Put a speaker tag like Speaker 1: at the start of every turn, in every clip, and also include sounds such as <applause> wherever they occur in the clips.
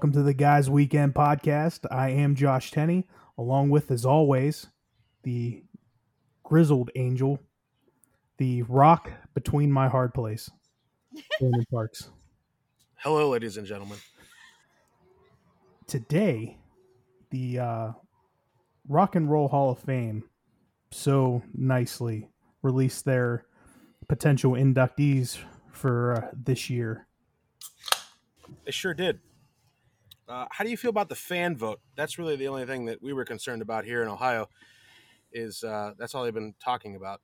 Speaker 1: boys and girls. Welcome to the Guys Weekend podcast. I am Josh Tenney, along with, as always, the grizzled angel, the rock between my hard place, <laughs> Brandon Parks.
Speaker 2: Hello, ladies and gentlemen.
Speaker 1: Today, the uh, Rock and Roll Hall of Fame so nicely released their potential inductees for uh, this year.
Speaker 2: They sure did. Uh, how do you feel about the fan vote? That's really the only thing that we were concerned about here in Ohio. Is uh, that's all they've been talking about?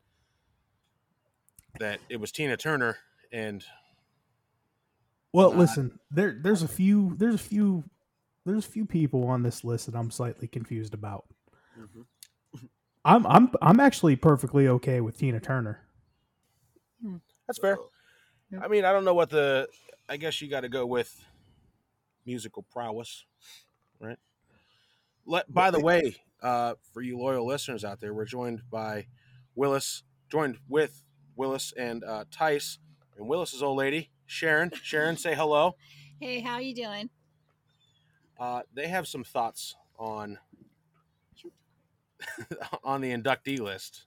Speaker 2: That it was Tina Turner and
Speaker 1: Well,
Speaker 2: Uh,
Speaker 1: listen, there there's a few there's a few there's a few people on this list that I'm slightly confused about. <laughs> I'm I'm I'm actually perfectly okay with Tina Turner.
Speaker 2: that's fair. I mean, I don't know what the. I guess you got to go with musical prowess, right? Let. By the way, uh, for you loyal listeners out there, we're joined by Willis, joined with Willis and uh, Tice, and Willis's old lady Sharon. <laughs> Sharon, say hello.
Speaker 3: Hey, how you doing?
Speaker 2: Uh, they have some thoughts on <laughs> on the inductee list.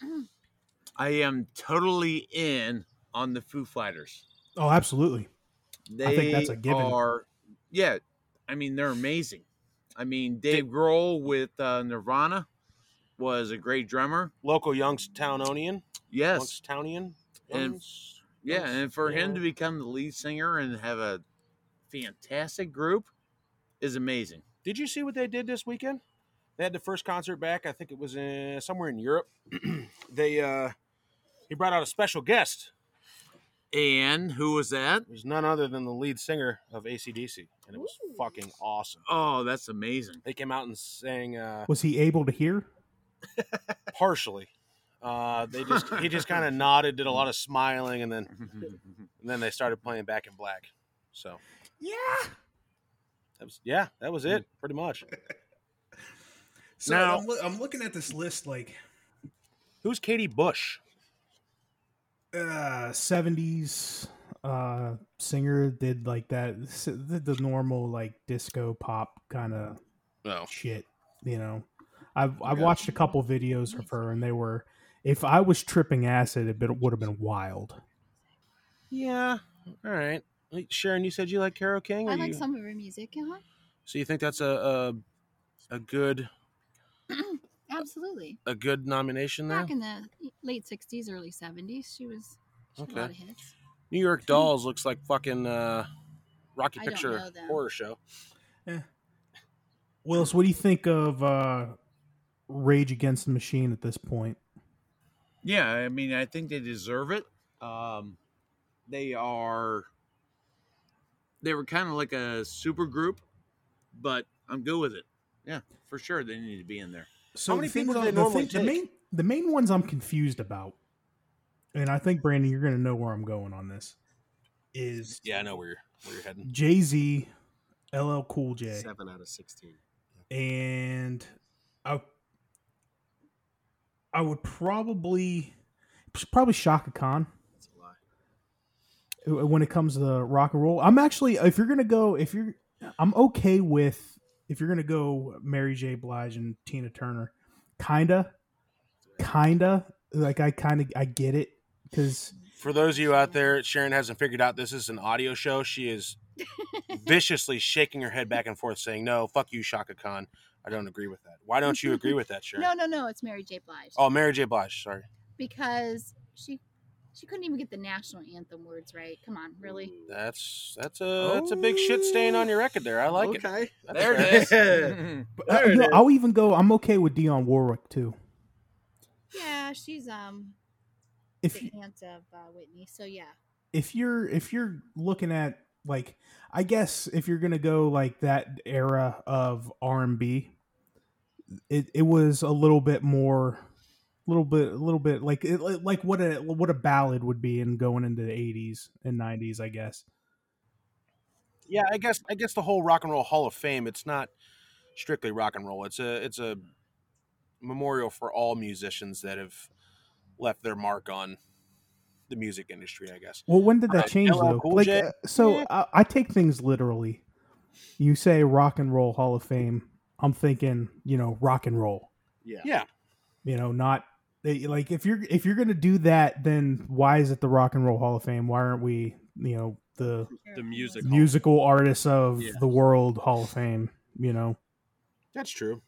Speaker 2: <clears throat>
Speaker 4: I am totally in on the Foo Fighters.
Speaker 1: Oh, absolutely.
Speaker 4: They
Speaker 1: think that's a given.
Speaker 4: are, yeah. I mean, they're amazing. I mean, Dave Grohl with uh, Nirvana was a great drummer.
Speaker 2: Local Youngstownonian,
Speaker 4: Yes,
Speaker 2: Youngstownian,
Speaker 4: And- yeah,
Speaker 2: Youngs-
Speaker 4: and for him to become the lead singer and have a fantastic group is amazing.
Speaker 2: Did you see what they did this weekend? They had the first concert back. I think it was in, somewhere in Europe. <clears throat> they uh, he brought out a special guest.
Speaker 4: And who was that?
Speaker 2: It was none other than the lead singer of ACDC, and it was fucking awesome.
Speaker 4: Oh, that's amazing.
Speaker 2: They came out and sang uh,
Speaker 1: Was he able to hear? <laughs>
Speaker 2: partially. Uh, they just he just kind of nodded, did a lot of smiling, and then <laughs> and then they started playing Back in Black. So
Speaker 1: Yeah.
Speaker 2: that was yeah, that was it pretty much. <laughs>
Speaker 1: So
Speaker 2: Now-
Speaker 1: I'm, loo- I'm looking at this list like
Speaker 2: Who's Katie Bush?
Speaker 1: Uh 70s uh singer did like that s- did the normal like disco pop kind of
Speaker 2: No,
Speaker 1: shit you know i've i've watched a couple videos of her and they were if i was tripping acid it would have been wild
Speaker 2: yeah, all right. Sharon, you said you like Carole King.
Speaker 3: I like
Speaker 2: you-
Speaker 3: some of her music. Uh-huh.
Speaker 2: So you think that's a a, a good <clears throat>
Speaker 3: Absolutely.
Speaker 2: a good nomination there?
Speaker 3: Back in the late '60s, early '70s, she was she had a lot
Speaker 2: Okay.
Speaker 3: of hits.
Speaker 2: New York Dolls looks like fucking uh, Rocky Picture. Horror Show. Yeah.
Speaker 1: willis what do you think of uh rage against the machine at this point
Speaker 4: Yeah, I mean, I think they deserve it. Um, they are. They were kind of like a super group, but I'm good with it. Yeah, for sure, they need to be in there.
Speaker 1: So
Speaker 2: many
Speaker 1: the thing
Speaker 2: people do
Speaker 1: is,
Speaker 2: they
Speaker 1: the,
Speaker 2: normally
Speaker 1: thing- the main the main ones i'm confused about and i think brandon you're gonna know where i'm going on this is
Speaker 2: Yeah, I know where you're where you're heading.
Speaker 1: jay-z ll cool j
Speaker 5: Seven out of sixteen.
Speaker 1: and I I would probably probably Chaka Khan
Speaker 5: a lie.
Speaker 1: when it comes to rock and roll. I'm actually if you're gonna go if you're I'm okay with if you're gonna go Mary J. Blige and Tina Turner, kinda, kinda like I kind of I get it because
Speaker 2: For those of you out there, Sharon hasn't figured out this is an audio show. She is <laughs> viciously shaking her head back and forth, saying, "No, fuck you, Chaka Khan. I don't agree with that. Why don't you agree with that, <laughs> Sharon?"
Speaker 3: No, no, no. It's Mary J. Blige.
Speaker 2: Oh, Mary J. Blige. Sorry.
Speaker 3: Because she she couldn't even get the national anthem words right. Come on, really?
Speaker 2: That's that's a that's a big shit stain on your record there. I like it.
Speaker 5: okay.
Speaker 2: That's
Speaker 4: There
Speaker 2: fair.
Speaker 4: it is. <laughs> <laughs>
Speaker 1: uh,
Speaker 5: There it
Speaker 1: no,
Speaker 5: is.
Speaker 1: I'll even go. I'm okay with Dionne Warwick too.
Speaker 3: Yeah, she's um
Speaker 1: If
Speaker 3: the aunt of uh, Whitney. So yeah.
Speaker 1: if you're if you're looking at like I guess if you're gonna go like that era of R and B, it it was a little bit more, little bit, a little bit like it, like what a what a ballad would be in going into the '80s and '90s, I guess.
Speaker 2: Yeah, I guess I guess the whole Rock and Roll Hall of Fame. It's not strictly rock and roll. It's a it's a memorial for all musicians that have left their mark on the music industry, I guess.
Speaker 1: Well, when did that
Speaker 2: Uh,
Speaker 1: change
Speaker 2: LL
Speaker 1: though?
Speaker 2: Cool
Speaker 1: like, uh, so
Speaker 2: Yeah.
Speaker 1: I, I take things literally. You say Rock and Roll Hall of Fame, I'm thinking, you know, rock and roll.
Speaker 5: Yeah.
Speaker 2: Yeah,
Speaker 1: You know, not they- like if you're if you're gonna do that, then why is it the Rock and Roll Hall of Fame? Why aren't we, you know, the
Speaker 5: The music.
Speaker 1: musical artists of
Speaker 5: Yeah.
Speaker 1: the world Hall of Fame? You know,
Speaker 2: that's true.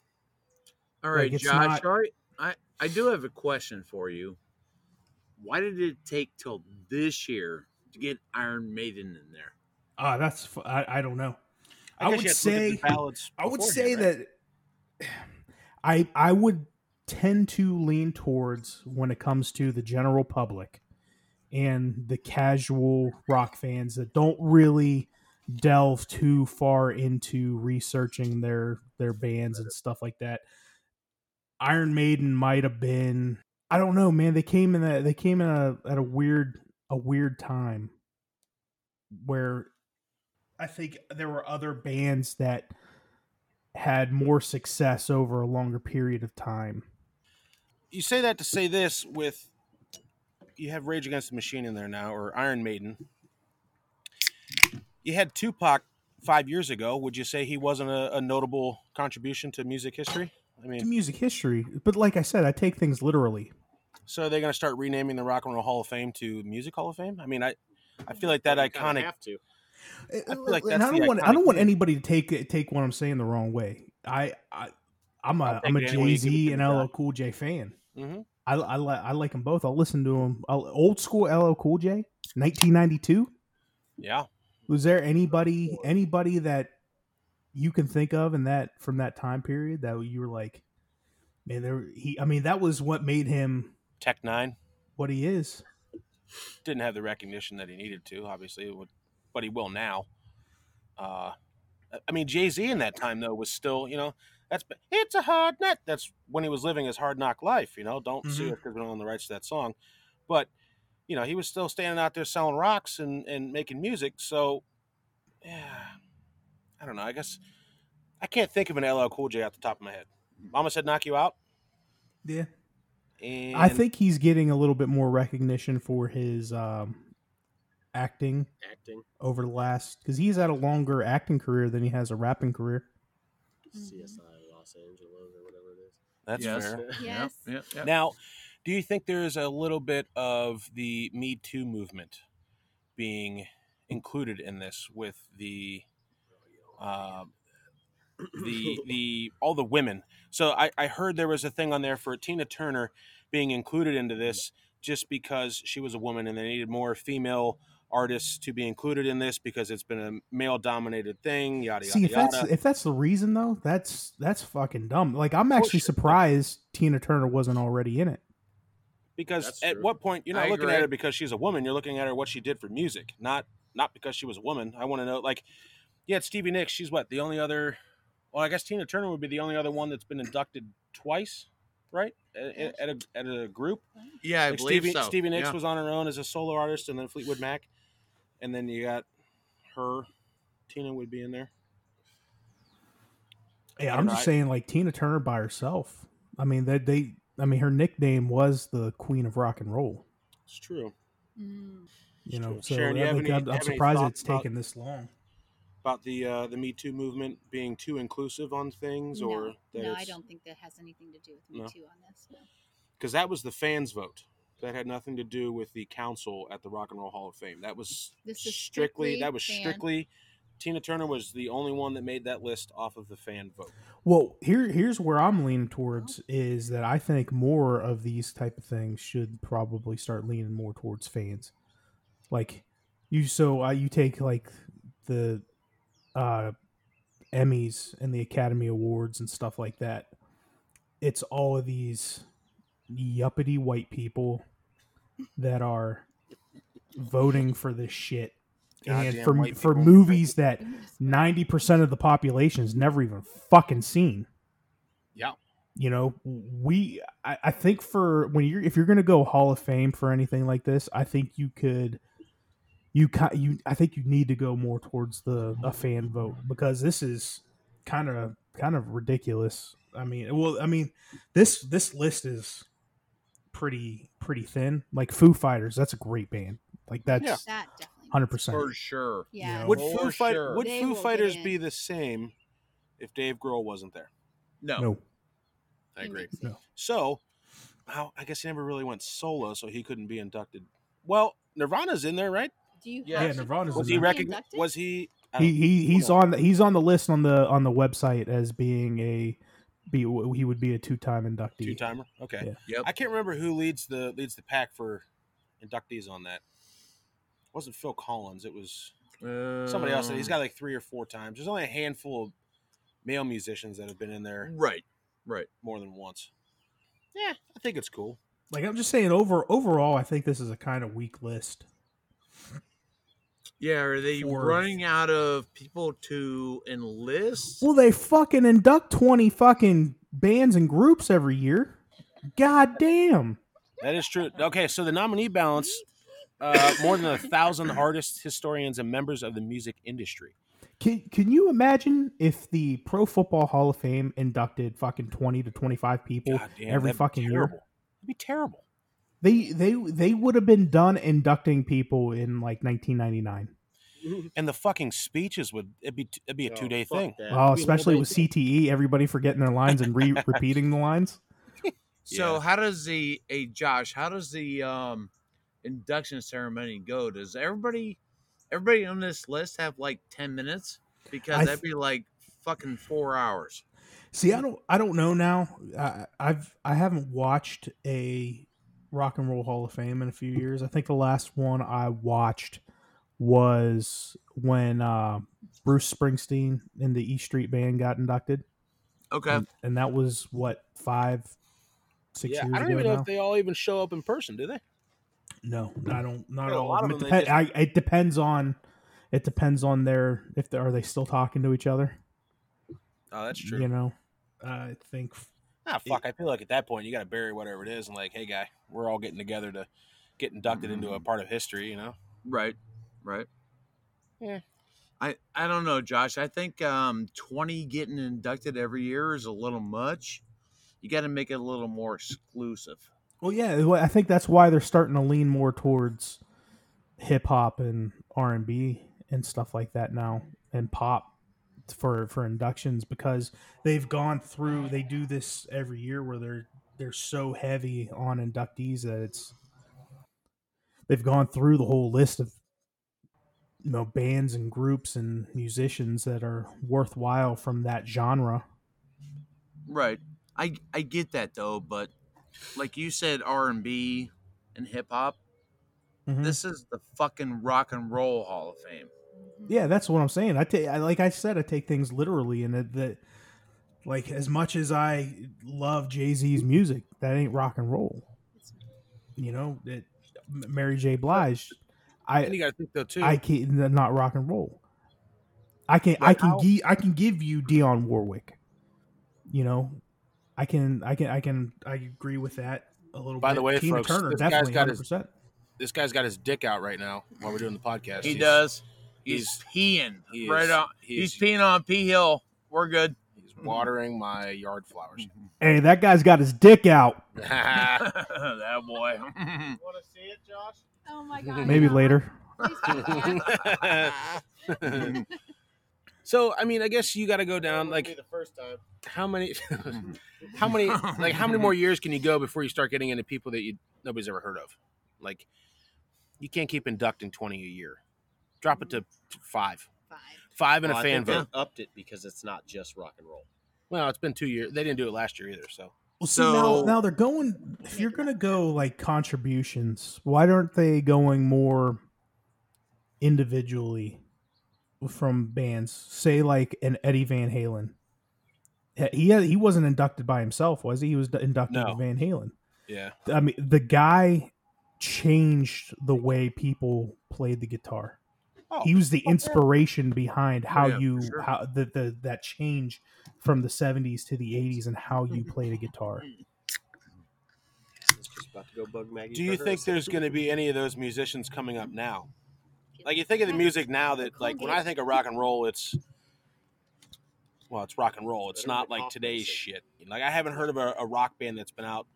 Speaker 4: All
Speaker 1: Like,
Speaker 4: Josh.
Speaker 1: not-
Speaker 4: All right, I I do have a question for you. Why did it take till this year to get Iron Maiden in there?
Speaker 1: ah, that's I, I don't know. I,
Speaker 2: guess
Speaker 1: would
Speaker 2: you have to look at the
Speaker 1: say I would say
Speaker 2: right?
Speaker 1: that <sighs> I I would tend to lean towards when it comes to the general public and the casual rock fans that don't really delve too far into researching their their bands and stuff like that. Iron Maiden might have been I don't know, man. They came in a they came in a at a weird a weird time where I think there were other bands that had more success over a longer period of time.
Speaker 2: You say that to say this with you have Rage Against the Machine in there now, or Iron Maiden. You had Tupac five years ago. Would you say he wasn't a, a notable contribution to music history? I mean, To
Speaker 1: music history, but like I said, I take things literally.
Speaker 2: so they're they going to start renaming the Rock and Roll Hall of Fame to Music Hall of Fame? I mean, I I feel like that
Speaker 5: You
Speaker 2: iconic.
Speaker 5: Have to.
Speaker 2: Eh, eh, I feel like
Speaker 1: and
Speaker 2: that's
Speaker 1: I don't want I don't want
Speaker 2: thing.
Speaker 1: anybody to take take what I'm saying the wrong way. I I I'm
Speaker 2: I'll
Speaker 1: a
Speaker 2: take
Speaker 1: I'm a
Speaker 2: it any way you
Speaker 1: Jay
Speaker 2: give it
Speaker 1: Z and
Speaker 2: me,
Speaker 1: LL Cool J fan.
Speaker 2: Hmm
Speaker 1: I I, li- I like them both. I'll listen to them. I'll, old school LL Cool J, 1992.
Speaker 2: Yeah,
Speaker 1: Was there anybody anybody that you can think of in that from that time period that you were like, man, there he? I mean, that was what made him
Speaker 2: Tech Nine
Speaker 1: what he is.
Speaker 2: didn't have the recognition that he needed to, obviously, but he will now. Uh, I mean, Jay Z in that time though was still, you know, that's it's a hard nut. That's when he was living his hard knock life. You know, don't sue
Speaker 1: Mhm.
Speaker 2: us because we don't own the rights to that song, but you know, he was still standing out there selling rocks and and making music. So, yeah, I don't know. I guess I can't think of an LL Cool J off the top of my head. Mama said, "Knock you out."
Speaker 1: Yeah,
Speaker 2: And
Speaker 1: I think he's getting a little bit more recognition for his um, acting
Speaker 5: Acting.
Speaker 1: over the last because he's had a longer acting career than he has a rapping career.
Speaker 5: CSI Los Angeles or whatever it is.
Speaker 2: that's
Speaker 4: Yes.
Speaker 2: fair.
Speaker 3: Yes.
Speaker 4: Yep, yep, yep.
Speaker 2: Now, do you think there's a little bit of the Me Too movement being included in this with the uh, the the all the women? So I, I heard there was a thing on there for Tina Turner being included into this just because she was a woman and they needed more female artists to be included in this because it's been a male dominated thing. Yada yada
Speaker 1: See, if that's
Speaker 2: yada.
Speaker 1: if that's the reason though, that's that's fucking dumb. Like I'm actually
Speaker 2: Bullshit.
Speaker 1: surprised Tina Turner wasn't already in it.
Speaker 2: Because
Speaker 5: That's
Speaker 2: at
Speaker 5: true.
Speaker 2: what point you're not
Speaker 4: I
Speaker 2: looking at her because she's a woman, you're looking at her what she did for music, not not because she was a woman. I want to know, like, yeah, it's Stevie Nicks. She's what the only other. Well, I guess Tina Turner would be the only other one that's been inducted twice, right? At, at a at a group.
Speaker 4: yeah, I
Speaker 2: Like
Speaker 4: believe
Speaker 2: Stevie,
Speaker 4: so.
Speaker 2: Stevie Nicks
Speaker 4: yeah.
Speaker 2: was on her own as a solo artist, and then Fleetwood Mac, and then you got her. Tina would be in there.
Speaker 1: Yeah,
Speaker 2: I
Speaker 1: I'm
Speaker 2: don't
Speaker 1: just
Speaker 2: I-
Speaker 1: saying, like Tina Turner by herself. I mean, that they, I mean, her nickname was the Queen of Rock and Roll.
Speaker 2: It's true.
Speaker 3: Mm.
Speaker 1: You know,
Speaker 2: True.
Speaker 1: so
Speaker 2: Sharon, you any,
Speaker 1: I'm, I'm surprised it's
Speaker 2: about-
Speaker 1: taken this long.
Speaker 2: About the uh, the Me Too movement being too inclusive on things, or
Speaker 3: No,
Speaker 2: that
Speaker 3: no, I don't think that has anything to do with me
Speaker 2: No.
Speaker 3: too on this. No.
Speaker 2: because that was the fans' vote. That had nothing to do with the council at the Rock and Roll Hall of Fame. That was
Speaker 3: This is
Speaker 2: strictly,
Speaker 3: strictly
Speaker 2: that was
Speaker 3: fan.
Speaker 2: strictly Tina Turner was the only one that made that list off of the fan vote.
Speaker 1: Well, here, here's where I'm leaning towards is that I think more of these type of things should probably start leaning more towards fans. Like you, so uh, you take like the uh, Emmys and the Academy Awards and stuff like that. It's all of these yuppity white people that are voting for this shit, and for for
Speaker 2: people.
Speaker 1: movies that ninety percent of the population has never even fucking seen.
Speaker 2: Yeah.
Speaker 1: You know, we I, I think for when you're if you're gonna go Hall of Fame for anything like this, I think you could you you I think you need to go more towards the a fan vote because this is kind of kind of ridiculous. I mean, well, I mean this this list is pretty pretty thin. Like Foo Fighters, that's a great band. Like that's
Speaker 2: Yeah.
Speaker 3: That
Speaker 1: hundred percent.
Speaker 4: For sure.
Speaker 3: Yeah.
Speaker 1: know,
Speaker 2: Would Foo, Fight-
Speaker 4: sure.
Speaker 2: would Foo Fighters be the same if Dave Grohl wasn't there?
Speaker 4: No.
Speaker 1: No,
Speaker 2: I agree.
Speaker 1: No.
Speaker 3: sense.
Speaker 2: So, well, I guess he never really went solo, so he couldn't be inducted. Well, Nirvana's in there, right?
Speaker 3: Do you
Speaker 4: Yeah,
Speaker 3: have
Speaker 1: Yeah, Nirvana's
Speaker 2: Was
Speaker 1: in
Speaker 2: he
Speaker 1: there.
Speaker 2: recognized? Was he?
Speaker 1: He he he's
Speaker 2: hold
Speaker 1: on he's on the list on the on the website as being a be he would be a two time inductee.
Speaker 2: two timer. Okay.
Speaker 1: Yeah.
Speaker 4: Yep.
Speaker 2: I can't remember who leads the leads the pack for inductees on that. It wasn't Phil Collins. It was somebody else. He's got like three or four times. There's only a handful of male musicians that have been in there
Speaker 4: Right. Right.
Speaker 2: more than once. Yeah, I think it's cool.
Speaker 1: Like I'm just saying over overall, I think this is a kind of weak list.
Speaker 4: Yeah. Are they
Speaker 1: For-
Speaker 4: running out of people to enlist?
Speaker 1: Well, they fucking induct twenty fucking bands and groups every year. God damn.
Speaker 2: That is true. Okay, so the nominee balance uh, more than a thousand artists, historians, and members of the music industry.
Speaker 1: Can Can you imagine if the Pro Football Hall of Fame inducted fucking twenty to twenty five people
Speaker 2: damn,
Speaker 1: every
Speaker 2: that'd
Speaker 1: fucking year?
Speaker 2: terrible. That'd be terrible.
Speaker 1: They they they would have been done inducting people in like 1999.
Speaker 2: And the fucking speeches would it'd be it'd be a two day
Speaker 5: fuck
Speaker 2: thing.
Speaker 5: that.
Speaker 1: Oh, especially with CTE, everybody forgetting their lines and re- <laughs> repeating the lines.
Speaker 4: So
Speaker 2: Yeah.
Speaker 4: how does the a Josh? How does the um induction ceremony go? Does everybody everybody on this list have like ten minutes? Because
Speaker 1: I
Speaker 4: that'd be like fucking four hours.
Speaker 1: See, I don't I don't know now. I, I've I haven't watched a Rock and Roll Hall of Fame in a few years. I think the last one I watched was when uh, Bruce Springsteen and the E Street Band got inducted,
Speaker 4: Okay.
Speaker 1: and, and that was what five, six
Speaker 2: Yeah,
Speaker 1: years
Speaker 2: I don't
Speaker 1: ago
Speaker 2: even know
Speaker 1: now.
Speaker 2: if they all even show up in person, do they?
Speaker 1: No, I don't. Not
Speaker 2: Yeah, a
Speaker 1: all.
Speaker 2: lot
Speaker 1: of
Speaker 2: of
Speaker 1: them. It,
Speaker 2: them, they
Speaker 1: I, it depends on. It depends on their if they, are they still talking to each other.
Speaker 2: Oh, that's true.
Speaker 1: You know, I think
Speaker 2: Ah, fuck. I feel like at that point you got to bury whatever it is and like, hey, guy, we're all getting together to get inducted into a part of history. You know?
Speaker 4: Right. Right.
Speaker 2: Yeah.
Speaker 4: I I don't know, Josh. I think um twenty getting inducted every year is a little much. You got to make it a little more exclusive.
Speaker 1: Well, yeah, I think that's why they're starting to lean more towards hip hop and R and B and stuff like that now, and pop for for inductions because they've gone through. They do this every year where they're they're so heavy on inductees that it's they've gone through the whole list of you know bands and groups and musicians that are worthwhile from that genre.
Speaker 4: Right. I I get that though, but like you said, R and B and hip hop.
Speaker 1: Mhm.
Speaker 4: This is the fucking rock and roll Hall of Fame.
Speaker 1: Yeah, that's what I'm saying. I take, I, like I said, I take things literally, and that, that like as much as I love Jay Z's music, that ain't rock and roll. You know, it, Mary J. Blige,
Speaker 2: And you
Speaker 1: I,
Speaker 2: got to think though too.
Speaker 1: I can't not rock and roll. I can, I can, gi- I can give you Dionne Warwick. You know, I can, I can, I can, I agree with that a little. Bit.
Speaker 2: By
Speaker 1: bit.
Speaker 2: the way,
Speaker 1: Tina
Speaker 2: folks,
Speaker 1: Turner
Speaker 2: this guy's
Speaker 1: definitely
Speaker 2: got
Speaker 1: hundred
Speaker 2: his- this guy's got his dick out right now while we're doing the podcast.
Speaker 4: He
Speaker 2: He's-
Speaker 4: does. He's, peeing
Speaker 2: he
Speaker 4: right
Speaker 2: is-
Speaker 4: on.
Speaker 2: he
Speaker 4: He's
Speaker 2: is-
Speaker 4: peeing on P Hill. We're good.
Speaker 2: He's watering my yard flowers. <laughs>
Speaker 1: Hey, that guy's got his dick out. <laughs> <laughs>
Speaker 4: that boy.
Speaker 5: Want to see it, Josh?
Speaker 3: Oh my god.
Speaker 1: Maybe
Speaker 3: no.
Speaker 1: later.
Speaker 3: Please do that.
Speaker 2: so I mean, I guess you got to go down. Like,
Speaker 5: the first time.
Speaker 2: how many, how many, like, how many more years can you go before you start getting into people that you nobody's ever heard of? Like, you can't keep inducting twenty a year. Drop it mm-hmm. to five,
Speaker 3: Five.
Speaker 2: five and
Speaker 5: Well,
Speaker 2: a
Speaker 5: I
Speaker 2: fan
Speaker 5: think
Speaker 2: vote.
Speaker 5: they upped it because it's not just rock and roll.
Speaker 2: Well, it's been two years. They didn't do it last year either. So
Speaker 1: Well, see now,
Speaker 4: So-
Speaker 1: now they're going. If you're gonna go like contributions, why aren't they going more individually from bands? Say like an Eddie Van Halen. He- He had, he wasn't inducted by himself, was he? He was inducted
Speaker 2: No.
Speaker 1: with Van Halen.
Speaker 2: yeah,
Speaker 1: I mean, the guy changed the way people played the guitar.
Speaker 2: Oh,
Speaker 1: He was the inspiration behind how
Speaker 4: yeah,
Speaker 1: you
Speaker 4: sure.
Speaker 1: how the, the that change from the 70s to the 80s and how you <laughs> played a guitar.
Speaker 5: It's just about to go bug Maggie.
Speaker 2: Do you
Speaker 5: for
Speaker 2: think
Speaker 5: hers.
Speaker 2: there's going to be any of those musicians coming up now? Like you think of the music now that like when I think of rock and roll, it's well, it's rock and roll. It's not like today's shit. Like I haven't heard of a, a rock band that's been out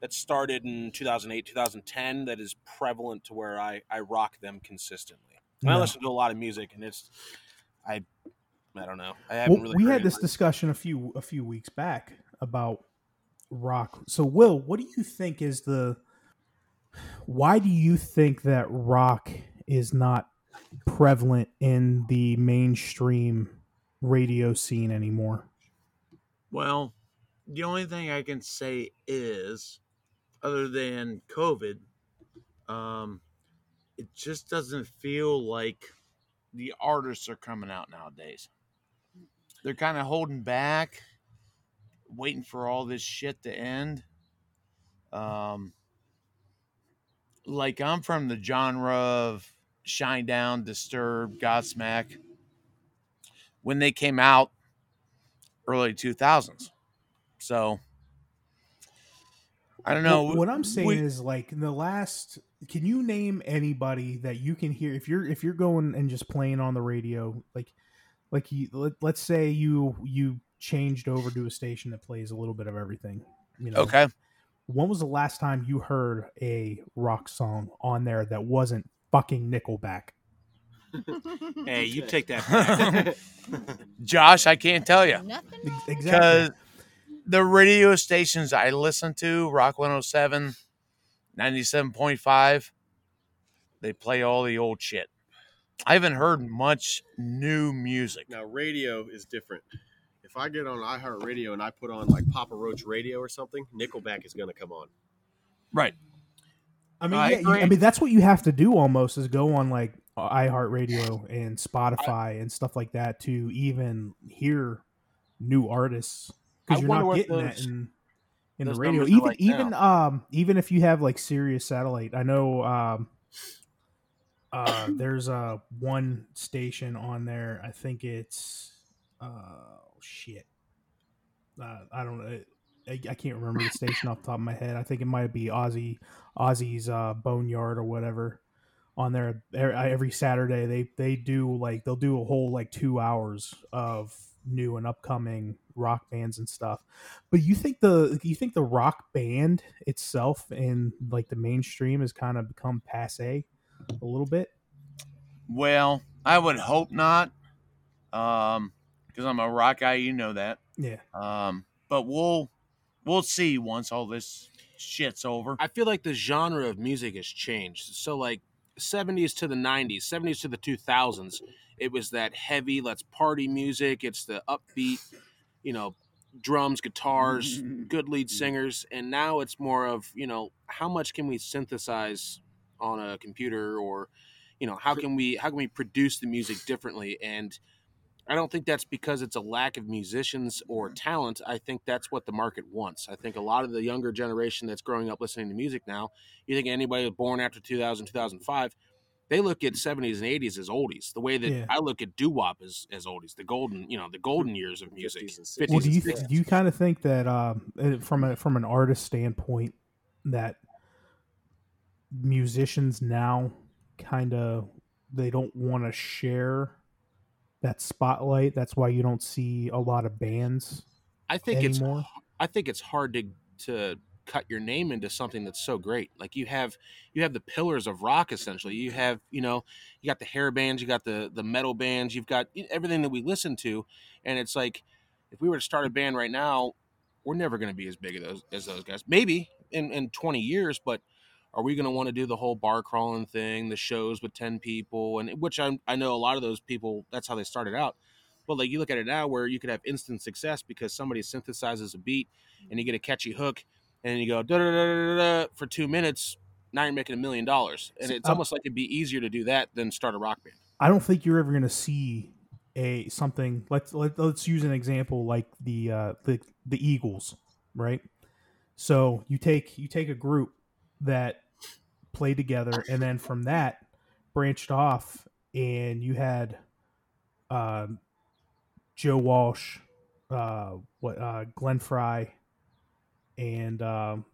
Speaker 2: that started in 2008, 2010 that is prevalent to where I, I rock them consistently. And I listen to a lot of music and it's I I don't know. I haven't
Speaker 1: Well,
Speaker 2: really
Speaker 1: we had this
Speaker 2: like-
Speaker 1: discussion a few a few weeks back about rock. So, Will, what do you think is the? Why do you think that rock is not prevalent in the mainstream radio scene anymore?
Speaker 4: Well, the only thing I can say is, other than COVID, um, it just doesn't feel like the artists are coming out nowadays. They're kind of holding back, waiting for all this shit to end. Um, like I'm from the genre of Shinedown, Disturbed, Godsmack. When they came out, early 2000s. So I don't know.
Speaker 1: What, what I'm saying
Speaker 4: We-
Speaker 1: is like in the last. Can you name anybody that you can hear if you're if you're going and just playing on the radio like like you let, let's say you you changed over to a station that plays a little bit of everything. You know,
Speaker 4: okay.
Speaker 1: when was the last time you heard a rock song on there that wasn't fucking Nickelback? <laughs>
Speaker 2: Hey, you take that. <laughs>
Speaker 4: Josh, I can't tell you
Speaker 3: Nothing.
Speaker 1: Ex-
Speaker 3: wrong with
Speaker 1: Exactly.
Speaker 4: because the radio stations I listen to, Rock 107, 97.5, they play all the old shit. I haven't heard much new music.
Speaker 5: Now radio is different. If I get on iHeartRadio and I put on like Papa Roach Radio or something, Nickelback is going to come on.
Speaker 4: Right.
Speaker 1: I mean,
Speaker 4: I
Speaker 1: yeah, you- I mean that's what you have to do almost is go on like iHeartRadio and Spotify and stuff like that to even hear new artists because you're not
Speaker 2: what
Speaker 1: getting that
Speaker 2: those-
Speaker 1: in in the radio. Even
Speaker 2: like
Speaker 1: even um even if you have like Sirius satellite, I know um uh there's uh one station on there. I think it's uh shit. Uh, I don't know. I, I can't remember the station off the top of my head. I think it might be Ozzy Ozzy's uh, Boneyard or whatever on there every Saturday. They they do like they'll do a whole like two hours of new and upcoming rock bands and stuff. But you think the you think the rock band itself in like the mainstream has kind of become passe a little bit?
Speaker 4: Well, I would hope not. Um, because I'm a rock guy, you know that.
Speaker 1: Yeah.
Speaker 4: Um, but we'll we'll see once all this shit's over.
Speaker 2: I feel like the genre of music has changed. So like 70s to the 90s, 70s to the 2000s, it was that heavy, let's party music. It's the upbeat, you know, drums, guitars, <laughs> good lead mm-hmm. singers, and now it's more of, you know, how much can we synthesize on a computer or you know, how can we how can we produce the music differently and I don't think that's because it's a lack of musicians or mm-hmm. talent. I think that's what the market wants. I think a lot of the younger generation that's growing up listening to music now, you think anybody born after 2000, 2005, they look at 70s and 80s as oldies. The way that
Speaker 1: Yeah.
Speaker 2: I look at doo-wop as, as oldies, the golden, you know, the golden years of music.
Speaker 5: 50s and
Speaker 2: 50s
Speaker 1: Well, do you
Speaker 2: 60s.
Speaker 1: do you kind of think that um, uh, from a from an artist standpoint that musicians now kind of they don't want to share that spotlight? That's why you don't see a lot of bands
Speaker 2: I think it's. I think it's hard to to cut your name into something that's so great. Like you have you have the pillars of rock essentially. You have, you know, you got the hair bands, you got the the metal bands, you've got everything that we listen to and it's like if we were to start a band right now, we're never going to be as big as those as those guys. Maybe in in 20 years, but are we going to want to do the whole bar crawling thing, the shows with 10 people and which I I know a lot of those people that's how they started out. But like you look at it now where you could have instant success because somebody synthesizes a beat and you get a catchy hook and then you go da da da da da for two minutes. Now you're making a million dollars, and it's
Speaker 1: um,
Speaker 2: almost like it'd be easier to do that than start a rock band.
Speaker 1: I don't think you're ever going to see a something. Let's let, let's use an example like the uh, the the Eagles, right? So you take you take a group that played together, and then from that branched off, and you had um, Joe Walsh, uh, what uh, Glenn Frey, and um,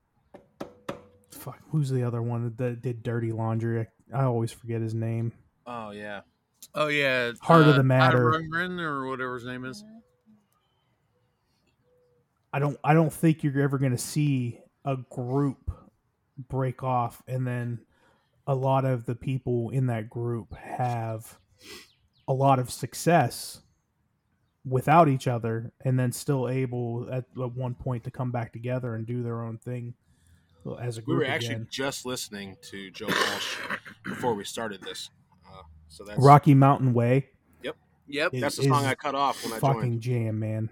Speaker 1: fuck, who's the other one that did Dirty Laundry? I always forget his name.
Speaker 2: Oh yeah,
Speaker 4: Oh yeah,
Speaker 1: Heart of the matter.
Speaker 4: Rundgren or whatever his name is.
Speaker 1: I don't I don't think you're ever going to see a group break off and then a lot of the people in that group have a lot of success without each other and then still able at, at one point to come back together and do their own thing as a group.
Speaker 2: We were actually
Speaker 1: again.
Speaker 2: just listening to Joe Walsh before we started this, uh, so that's
Speaker 1: Rocky Mountain Way
Speaker 4: Yep.
Speaker 1: is-
Speaker 2: that's the song I cut off when I
Speaker 1: fucking
Speaker 2: joined.
Speaker 1: jam, man.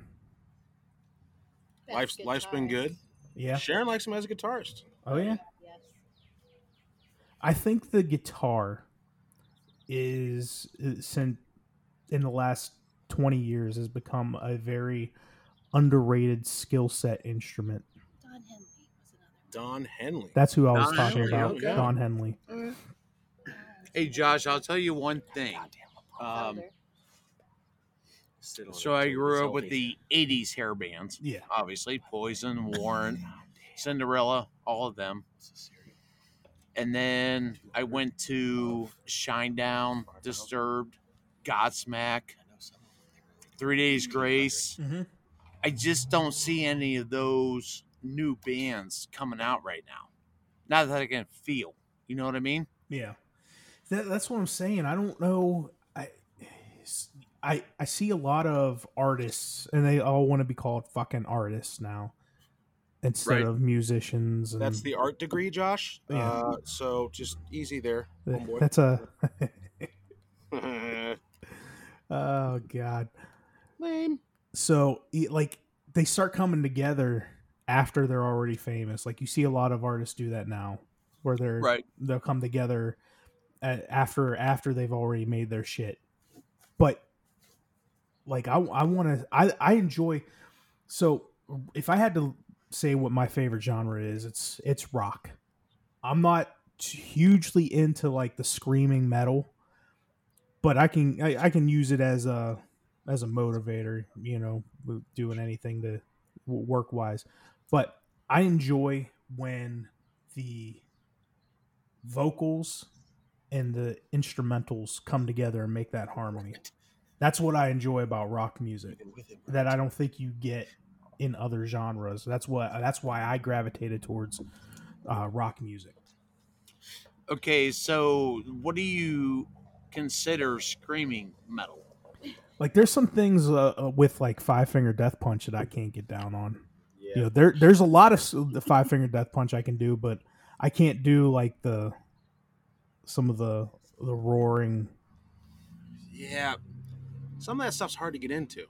Speaker 3: Best
Speaker 2: Life's life's been good.
Speaker 1: Yeah.
Speaker 2: Sharon likes him as a guitarist.
Speaker 1: Oh yeah.
Speaker 3: Yes.
Speaker 1: I think the guitar is, is since in the last 20 years has become a very underrated skill set instrument.
Speaker 3: Don Henley was another.
Speaker 2: Don Henley.
Speaker 1: That's who I was
Speaker 4: Don
Speaker 1: talking
Speaker 4: Henley,
Speaker 1: about,
Speaker 2: okay.
Speaker 1: Don Henley.
Speaker 4: Hey, Josh, I'll tell you one thing. Um,
Speaker 3: Founder.
Speaker 5: Sit on
Speaker 4: so I grew up with the 80s hair bands.
Speaker 1: Yeah.
Speaker 4: Obviously, Poison, Warrant, Cinderella, all of them. And then I went to Shinedown, Disturbed, Godsmack, Three Days Grace.
Speaker 1: Mhm.
Speaker 4: I just don't see any of those new bands coming out right now. Not that I can feel. You know what I mean?
Speaker 1: Yeah, that, that's what I'm saying. I don't know. I, I I see a lot of artists, and they all want to be called fucking artists now, instead
Speaker 4: Right.
Speaker 1: of musicians. And
Speaker 2: That's the art degree, Josh.
Speaker 1: Yeah.
Speaker 2: Uh, so just easy there, homeboy.
Speaker 1: that's a. <laughs> <laughs> <laughs> Oh god. So e- like they start coming together after they're already famous. Like you see a lot of artists do that now, where they're
Speaker 4: Right.
Speaker 1: they'll come together after after they've already made their shit. But like I I want to I I enjoy so if I had to say what my favorite genre is, it's it's rock. I'm not hugely into like the screaming metal, but I can I, I can use it as a as a motivator, you know, doing anything to work wise. But I enjoy when the vocals and the instrumentals come together and make that harmony. That's what I enjoy about rock music that I don't think you get in other genres. That's what that's why I gravitated towards uh, rock music.
Speaker 4: Okay, so what do you consider screaming metal?
Speaker 1: Like there's some things uh, uh, with like Five Finger Death Punch that I can't get down on.
Speaker 5: Yeah.
Speaker 1: You know, there there's a lot of the Five Finger Death Punch I can do, but I can't do like the some of the the roaring.
Speaker 2: yeah, some of that stuff's hard to get into.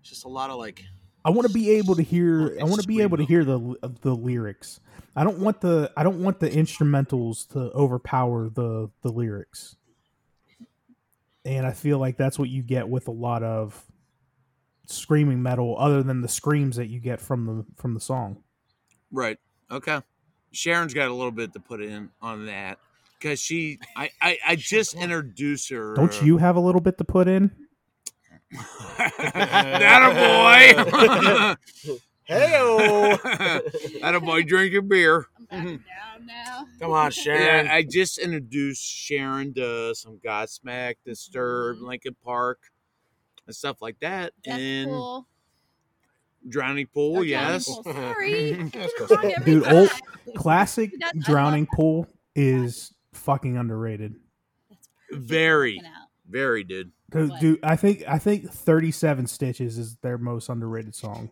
Speaker 2: It's just a lot of like
Speaker 1: I want to be able to hear. I want to be able to hear the the lyrics. I don't want the I don't want the instrumentals to overpower the the lyrics. And I feel like that's what you get with a lot of screaming metal, other than the screams that you get from the from the song.
Speaker 4: Right. Okay. Sharon's got a little bit to put in on that because she, I, I, I just introduced her.
Speaker 1: Don't you have a little bit to put in?
Speaker 4: that a boy. <laughs>
Speaker 2: Hey-o. <laughs>
Speaker 4: that a boy drinking beer.
Speaker 3: I'm mm-hmm. down now.
Speaker 2: Come on, Sharon.
Speaker 4: Yeah, I just introduced Sharon to some Godsmack, Disturbed, Linkin Park, and stuff like that.
Speaker 3: That's
Speaker 4: and
Speaker 3: cool.
Speaker 4: Drowning Pool,
Speaker 3: Oh,
Speaker 4: yes.
Speaker 3: Johnny Pool, <laughs> Sorry. <laughs>
Speaker 2: Cool.
Speaker 1: Dude, old classic
Speaker 3: That-
Speaker 1: drowning pool is fucking underrated.
Speaker 4: Very. Very dude.
Speaker 1: Dude, dude, I think I think 37 Stitches is their most underrated song.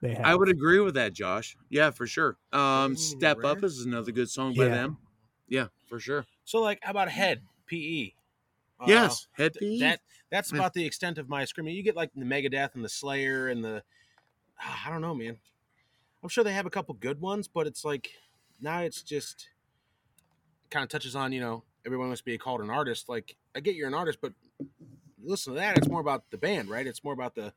Speaker 1: They have.
Speaker 4: I would agree with that, Josh. Yeah, for sure. Um,
Speaker 2: Ooh,
Speaker 4: Step Up is another good song by
Speaker 1: Yeah.
Speaker 4: them. Yeah, for sure.
Speaker 2: So, like, how about Hed PE? Uh,
Speaker 4: yes, Head
Speaker 2: th- that that's about the extent of my screaming. You get like the Megadeth and the Slayer and the ah, I don't know, man. I'm sure they have a couple good ones, but it's like now it's just kind of touches on you know everyone wants to be called an artist. Like I get you're an artist, but listen to that. It's more about the band, right? It's more about the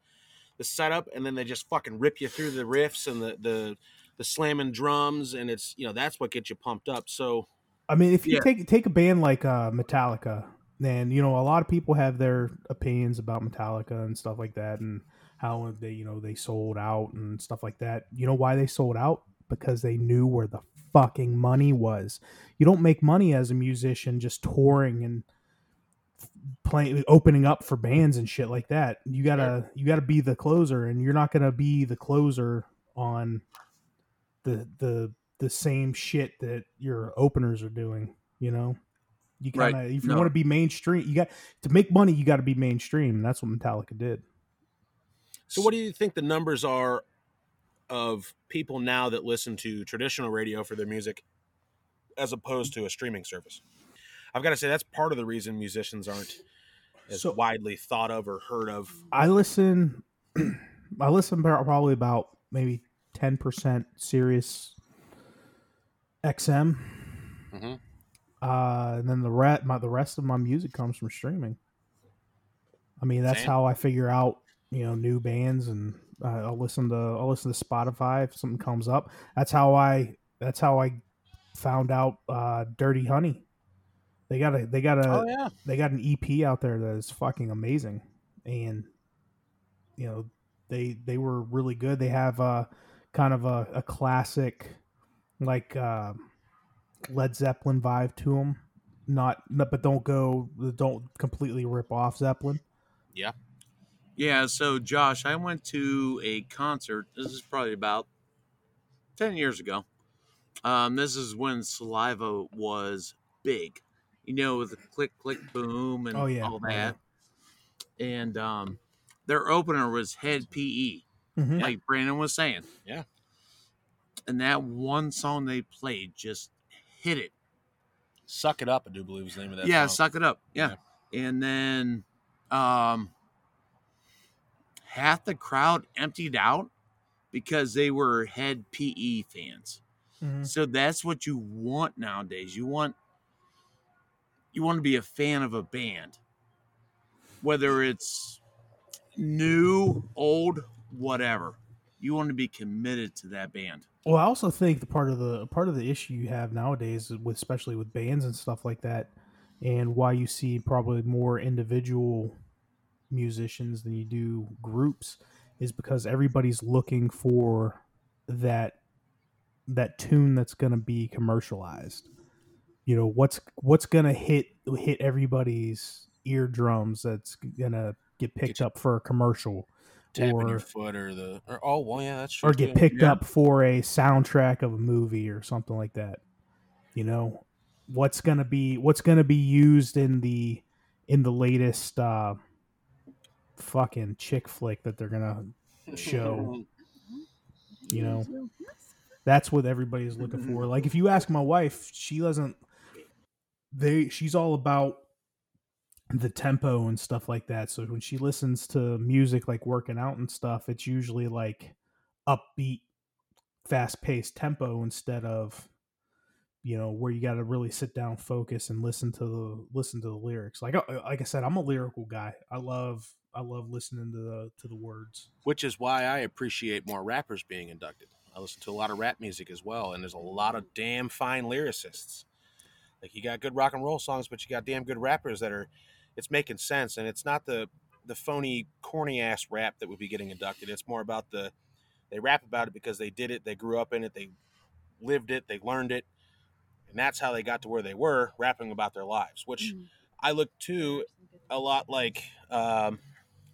Speaker 2: the setup, and then they just fucking rip you through the riffs and the the the slamming drums, and it's you know that's what gets you pumped up. So
Speaker 1: I mean, if you
Speaker 4: Yeah.
Speaker 1: take take a band like uh, Metallica, then you know a lot of people have their opinions about Metallica and stuff like that, and how they you know they sold out and stuff like that. You know why they sold out? Because they knew where the fucking money was. You don't make money as a musician just touring and playing opening up for bands and shit like that. You gotta you gotta be the closer, and you're not gonna be the closer on the the the same shit that your openers are doing. You know, you
Speaker 4: Right.
Speaker 1: kind of if you
Speaker 4: No.
Speaker 1: want to be mainstream, you got to make money. You got to be mainstream. That's what Metallica did.
Speaker 2: So, what do you think the numbers are of people now that listen to traditional radio for their music as opposed to a streaming service? I've got to say that's part of the reason musicians aren't as
Speaker 1: So-
Speaker 2: widely thought of or heard of.
Speaker 1: I listen. <clears throat> I listen probably about maybe ten percent Sirius XM,
Speaker 2: Mhm.
Speaker 1: uh, and then the rest. My the rest of my music comes from streaming. I mean, that's
Speaker 2: Same.
Speaker 1: how I figure out you know new bands, and uh, I'll listen to I'll listen to Spotify if something comes up. That's how I that's how I found out uh, Dirty Honey. They got a they got a
Speaker 2: oh yeah,
Speaker 1: they got an EP out there that is fucking amazing, and you know they they were really good. They have a kind of a, a classic like uh, Led Zeppelin vibe to them. Not, not but don't go don't completely rip off Zeppelin.
Speaker 4: Yeah. Yeah, so Josh, I went to a concert. This is probably about 10 years ago. Um, this is when Saliva was big, you know, with the click, click, boom, and
Speaker 1: Oh, yeah.
Speaker 4: all
Speaker 1: Oh, yeah.
Speaker 4: that. And um, their opener was Hed PE,
Speaker 1: Mhm.
Speaker 4: like Brandon was saying.
Speaker 2: Yeah.
Speaker 4: And that one song they played just hit it.
Speaker 2: "Suck It Up." I do believe is the name of that.
Speaker 4: yeah,
Speaker 2: song.
Speaker 4: suck it up. Yeah. And then um half the crowd emptied out because they were Hed PE fans.
Speaker 1: Mhm.
Speaker 4: So that's what you want nowadays. You want you want to be a fan of a band. Whether it's new, old, whatever. You want to be committed to that band.
Speaker 1: Well, I also think the part of the part of the issue you have nowadays, with especially with bands and stuff like that, and why you see probably more individual musicians than you do groups, is because everybody's looking for that that tune that's going to be commercialized. You know what's what's going to hit hit everybody's eardrums. That's going to get picked
Speaker 2: Get-
Speaker 1: up for a commercial
Speaker 2: tapping
Speaker 1: or
Speaker 2: your foot or the or oh well yeah that's true
Speaker 1: or get
Speaker 2: too.
Speaker 1: picked
Speaker 4: Yeah.
Speaker 1: up for a soundtrack of a movie or something like that. You know, what's gonna be what's gonna be used in the in the latest uh fucking chick flick that they're gonna show. <laughs> You know, that's what everybody's looking for. Like if you ask my wife, she doesn't they she's all about the tempo and stuff like that. So when she listens to music like working out and stuff, it's usually like upbeat, fast paced tempo instead of you know where you got to really sit down, focus, and listen to the listen to the lyrics. Like like I said, I'm a lyrical guy. I love I love listening to the to the words.
Speaker 2: which is why I appreciate more rappers being inducted. I listen to a lot of rap music as well, and there's a lot of damn fine lyricists. Like you got good rock and roll songs, but you got damn good rappers that are. It's making sense, and it's not the the phony, corny ass rap that would be getting inducted. It's more about the they rap about it because they did it, they grew up in it, they lived it, they learned it, and that's how they got to where they were, rapping about their lives. Which
Speaker 3: Mm.
Speaker 2: I look to a lot like um,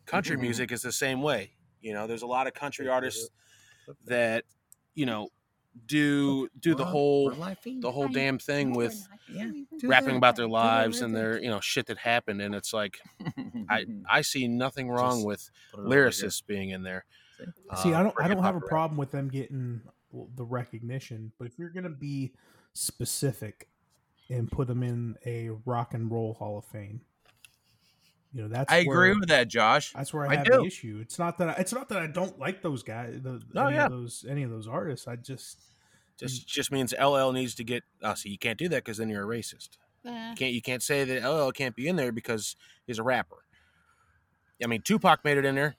Speaker 2: country
Speaker 4: Mhm.
Speaker 2: music is the same way. You know, there's a lot of country artists that you know do do the whole the whole damn thing with rapping about their lives and their you know shit that happened, and it's like I <laughs> I see nothing wrong
Speaker 5: Just
Speaker 2: with
Speaker 5: Put it
Speaker 2: lyricists being in there.
Speaker 1: See,
Speaker 2: Uh,
Speaker 1: I don't I don't have a problem with them getting the recognition, but if you're gonna be specific and put them in a rock and roll Hall of Fame, you know that's
Speaker 4: I agree with that, Josh.
Speaker 1: That's where I,
Speaker 4: I
Speaker 1: have
Speaker 4: do.
Speaker 1: the issue. It's not that I, it's not that I don't like those guys. The,
Speaker 2: No,
Speaker 1: any
Speaker 2: yeah.
Speaker 1: of those any of those artists. I just
Speaker 2: Just just means LL needs to get. Oh, see, you can't do that because then you're a racist. You can't you can't say that LL can't be in there because he's a rapper. I mean, Tupac made it in there.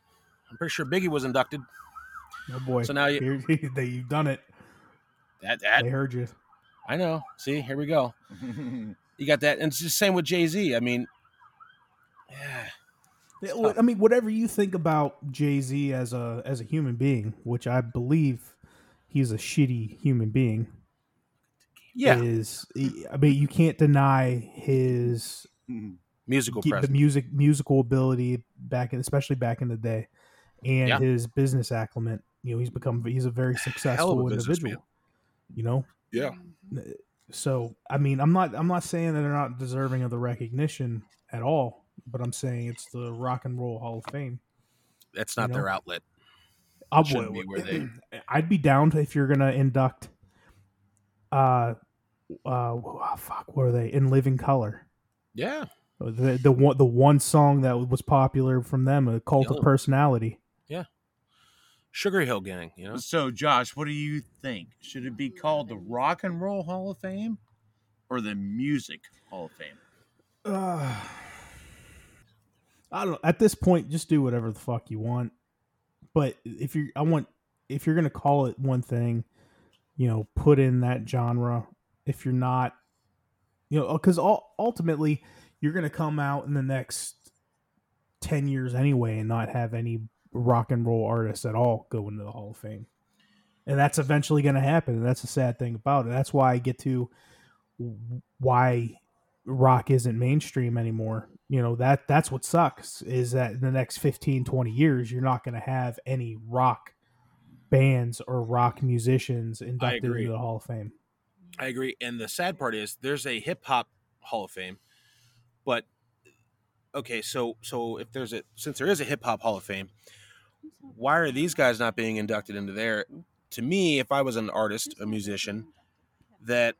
Speaker 2: I'm pretty sure Biggie was inducted.
Speaker 1: oh boy.
Speaker 2: So now you <laughs>
Speaker 1: they, you've done it.
Speaker 2: that, that
Speaker 1: They heard you.
Speaker 2: I know. See, here we go. <laughs> You got that, and it's the same with Jay Z. I mean, yeah,
Speaker 1: Yeah, I mean, whatever you think about Jay Z as a as a human being, which I believe he's a shitty human being,
Speaker 2: yeah,
Speaker 1: is I mean, you can't deny his mm-hmm.
Speaker 2: musical
Speaker 1: the
Speaker 2: presence.
Speaker 1: music musical ability back in especially back in the day and
Speaker 2: Yeah.
Speaker 1: his business acumen you know he's become he's a very successful
Speaker 2: businessman.
Speaker 1: individual You know,
Speaker 2: Yeah.
Speaker 1: so I mean, I'm not I'm not saying that they're not deserving of the recognition at all, but I'm saying it's the Rock and Roll Hall of Fame.
Speaker 2: That's not
Speaker 1: You know?
Speaker 2: their outlet.
Speaker 1: I'll
Speaker 2: Shouldn't be where they- <clears throat>
Speaker 1: I'd be down to if you're gonna induct. Uh, uh, oh, fuck, what are they in Living Color?
Speaker 2: Yeah.
Speaker 1: The the one the one song that was popular from them, a Cult
Speaker 2: Yellow.
Speaker 1: of Personality.
Speaker 2: Yeah, Sugar Hill Gang, you know?
Speaker 4: So, Josh, what do you think? Should it be called the Rock and Roll Hall of Fame or the Music Hall of Fame?
Speaker 1: Uh, I don't. At this point, just do whatever the fuck you want. But if you, I want, if you're gonna call it one thing, you know, put in that genre. If you're not, you know, because ultimately you're gonna come out in the next ten years anyway and not have any rock and roll artists at all go into the Hall of Fame, and that's eventually gonna happen. And that's the sad thing about it. That's why I get to why rock isn't mainstream anymore you know that that's what sucks is that in the next 15 20 years you're not going to have any rock bands or rock musicians inducted into the hall of fame
Speaker 2: I agree. And the sad part is there's a hip hop Hall of Fame, but okay, so so if there's a since there is a hip hop Hall of Fame, why are these guys not being inducted into there? To me, if I was an artist, a musician, that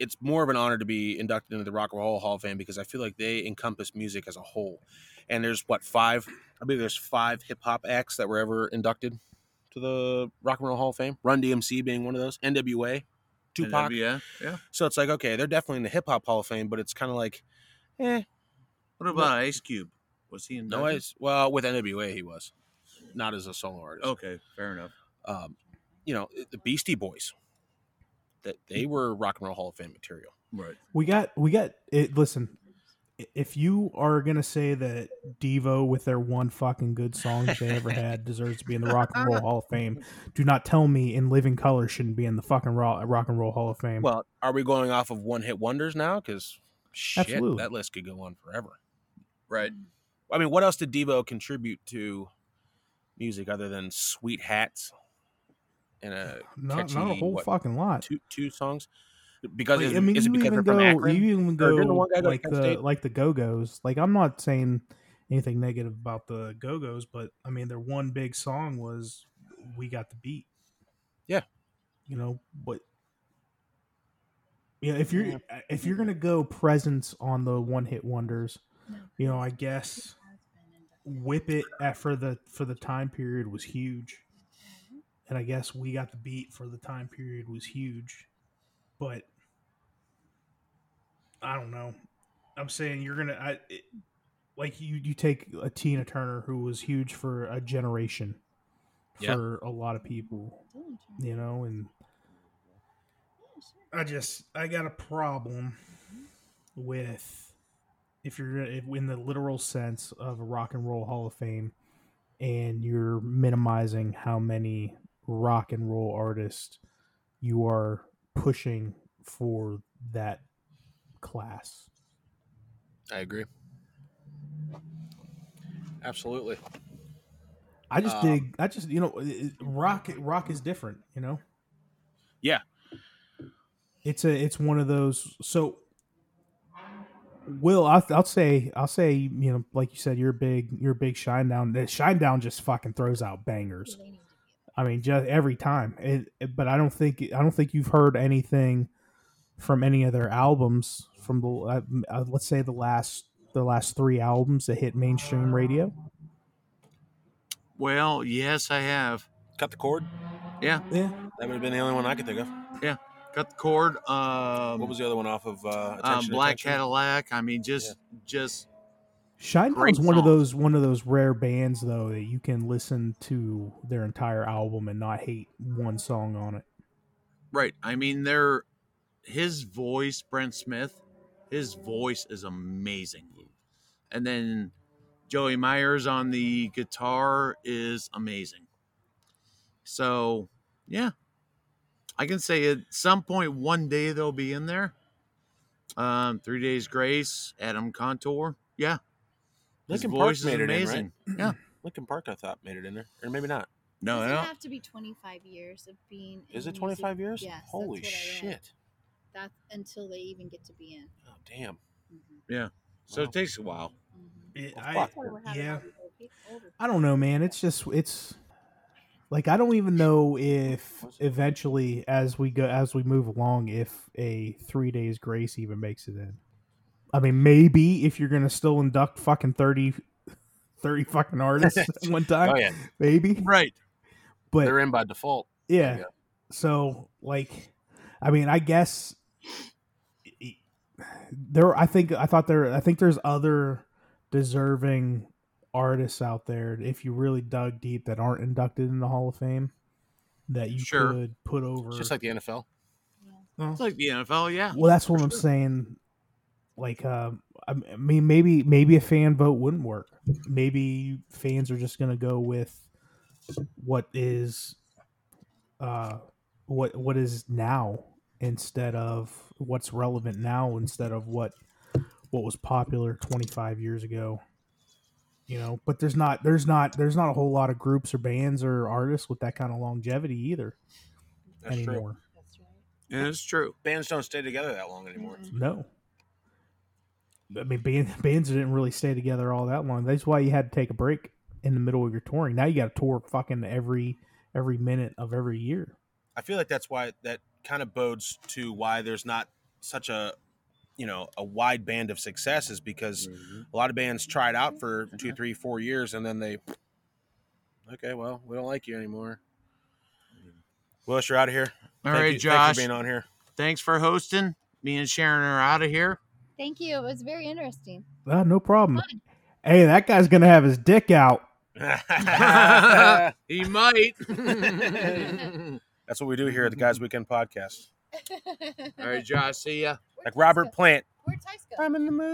Speaker 2: it's more of an honor to be inducted into the Rock and Roll Hall of Fame because I feel like they encompass music as a whole. And there's what five? I believe there's five hip hop acts that were ever inducted to the Rock and Roll Hall of Fame. Run DMC being one of those. NWA, Tupac.
Speaker 4: Yeah, yeah.
Speaker 2: So it's like, okay, they're definitely in the hip hop Hall of Fame, but it's kind of like, eh,
Speaker 4: What about Ice Cube? Was he in?
Speaker 2: no, it's well with NWA he was, not as a solo artist.
Speaker 4: Okay, fair enough.
Speaker 2: Um, you know, the Beastie Boys, that they were Rock and Roll Hall of Fame material.
Speaker 4: Right.
Speaker 1: we got we got it listen if you are going to say that devo with their one fucking good song that they ever had deserves to be in the rock and roll hall of fame do not tell me in living color shouldn't be in the fucking rock, rock and roll hall of fame
Speaker 2: Well, are we going off of one hit wonders now? Because shit,
Speaker 1: Absolutely.
Speaker 2: that list could go on forever.
Speaker 4: Right.
Speaker 2: I mean, what else did Devo contribute to music other than Sweet Hats and a <sighs>
Speaker 1: not,
Speaker 2: catchy,
Speaker 1: not a whole
Speaker 2: what,
Speaker 1: fucking lot
Speaker 2: two two songs? Because
Speaker 1: Like,
Speaker 2: is,
Speaker 1: I mean,
Speaker 2: is it
Speaker 1: you
Speaker 2: because
Speaker 1: even
Speaker 2: they're
Speaker 1: go,
Speaker 2: from Akron?
Speaker 1: you even go
Speaker 2: didn't one go
Speaker 1: like the uh,
Speaker 2: State?
Speaker 1: like the Go Go's. Like I'm not saying anything negative about the Go Go's, but I mean their one big song was "We Got the Beat."
Speaker 2: Yeah.
Speaker 1: you know, but yeah, if you're uh, if you're gonna go presence on the one hit wonders, you know, I guess Whip It at for the for the time period was huge, and I guess We Got the Beat for the time period was huge, but I don't know. I'm saying you're gonna, I, it, like you you take a Tina Turner who was huge for a generation,
Speaker 2: Yeah.
Speaker 1: for a lot of people, you know, and I just I got a problem with if you're if, in the literal sense of a rock and roll Hall of Fame, and you're minimizing how many rock and roll artist, you are pushing for that class.
Speaker 2: I agree. Absolutely.
Speaker 1: I just
Speaker 2: Um,
Speaker 1: dig. I just you know, it- it- rock. Rock is different. You know.
Speaker 2: Yeah.
Speaker 1: It's a. It's one of those. So, Will, I'll, I'll say, I'll say, you know, like you said, you're a big, you're a big Shinedown. The Shinedown just fucking throws out bangers. I mean, just every time. It, it- but I don't think, I don't think you've heard anything from any of their albums from the, uh, uh, let's say the last, the last three albums that hit mainstream radio.
Speaker 4: Well, yes, I have.
Speaker 2: Cut the cord.
Speaker 4: Yeah,
Speaker 1: Yeah.
Speaker 2: That would have been the only one I could think of.
Speaker 4: Yeah, cut the cord. Um,
Speaker 2: What was the other one off of uh,
Speaker 4: um, Black
Speaker 2: Attention?
Speaker 4: Cadillac? I mean, just, just
Speaker 1: Shinedown's one of those one of those rare bands though that you can listen to their entire album and not hate one song on it.
Speaker 4: right. I mean, they're his voice, Brent Smith. His voice is amazing, and then Joey Myers on the guitar is amazing. So, yeah, I can say at some point one day they'll be in there. Um, Three Days Grace, Adam Gontier, yeah, his
Speaker 2: Linkin Park made it in, right? <clears throat>
Speaker 4: Yeah,
Speaker 2: Linkin Park, I thought, made it in there, or maybe not.
Speaker 4: No,
Speaker 3: Does
Speaker 4: no.
Speaker 3: it have to be 25 years of being?
Speaker 2: Is
Speaker 3: in
Speaker 2: it
Speaker 3: music?
Speaker 2: 25 years?
Speaker 3: Yes. that's
Speaker 2: Holy
Speaker 3: what I read.
Speaker 2: shit.
Speaker 3: That's until they even get to be in.
Speaker 2: Oh, damn.
Speaker 3: Mhm.
Speaker 4: So
Speaker 2: Wow.
Speaker 4: it takes a while.
Speaker 3: Mhm.
Speaker 1: It-
Speaker 2: Well,
Speaker 1: I-
Speaker 2: fuck.
Speaker 3: That's why we're having
Speaker 1: yeah.
Speaker 3: all these old people- older
Speaker 1: I don't know, man. It's just it's like I don't even know if eventually, as we go as we move along, if a three days grace even makes it in. I mean, maybe if you're gonna still induct fucking 30, <laughs> 30 fucking artists <laughs> at one time,
Speaker 2: Oh, yeah.
Speaker 1: maybe.
Speaker 4: Right.
Speaker 1: But
Speaker 2: They're in by default.
Speaker 1: yeah.
Speaker 2: Yeah.
Speaker 1: So like, I mean, I guess there. I think I thought there. I think there's other deserving artists out there if you really dug deep that aren't inducted in the Hall of Fame that you
Speaker 4: Sure.
Speaker 1: could put over.
Speaker 2: It's just like the NFL.
Speaker 1: Well,
Speaker 4: It's like the NFL, yeah.
Speaker 1: well, that's what
Speaker 2: for
Speaker 1: I'm
Speaker 2: sure.
Speaker 1: saying. Like, um, I mean, maybe maybe a fan vote wouldn't work. Maybe fans are just gonna go with what is, uh, what what is now instead of what's relevant now instead of what what was popular 25 years ago. You know, but there's not there's not there's not a whole lot of groups or bands or artists with that kind of longevity either
Speaker 2: That's true.
Speaker 3: That's right.
Speaker 4: Yeah, it's true.
Speaker 2: Bands don't stay together that long anymore.
Speaker 3: Mhm.
Speaker 1: No. I mean, band, <laughs> bands didn't really stay together all that long. That's why you had to take a break in the middle of your touring. Now you got to tour fucking every every minute of every year.
Speaker 2: I feel like that's why that kind of bodes to why there's not such a you know a wide band of success is because mm-hmm. a lot of bands try it out for mm-hmm. two, three, four years and then they okay, well, we don't like you anymore. Willis, you're out of here.
Speaker 4: All
Speaker 2: Thank
Speaker 4: right,
Speaker 2: you-
Speaker 4: Josh.
Speaker 2: Thanks for being on here.
Speaker 4: Thanks for hosting. Me and Sharon are out of here.
Speaker 3: Thank you. It was very interesting.
Speaker 1: Ah, no problem.
Speaker 3: Fun.
Speaker 1: Hey, that guy's gonna have his dick out. <laughs> <laughs>
Speaker 4: he might. <laughs>
Speaker 2: That's what we do here at the Guys Weekend Podcast.
Speaker 4: All right, Josh. See ya.
Speaker 2: Like Robert Plant.
Speaker 3: Where'd Tice go?
Speaker 2: I'm in the
Speaker 3: It's a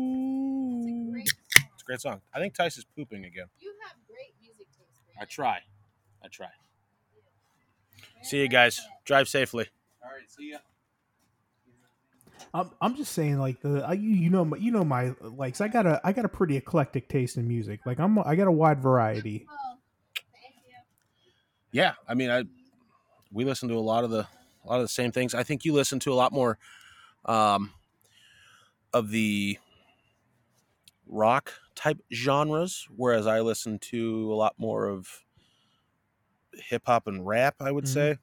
Speaker 2: mood.
Speaker 3: great
Speaker 2: It's a great song. I think Tice is pooping again.
Speaker 3: You have great music taste.
Speaker 2: I try. I try. See you guys. Drive safely.
Speaker 4: All right, see ya.
Speaker 1: I'm, I'm just saying, like the I, you you know my, you know my likes. I got a I got a pretty eclectic taste in music. Like I'm I got a wide variety.
Speaker 3: Oh, thank you.
Speaker 2: Yeah, I mean, I we listen to a lot of the a lot of the same things. I think you listen to a lot more um, of the rock type genres, whereas I listen to a lot more of hip hop and rap. I would
Speaker 1: Mhm.
Speaker 2: say,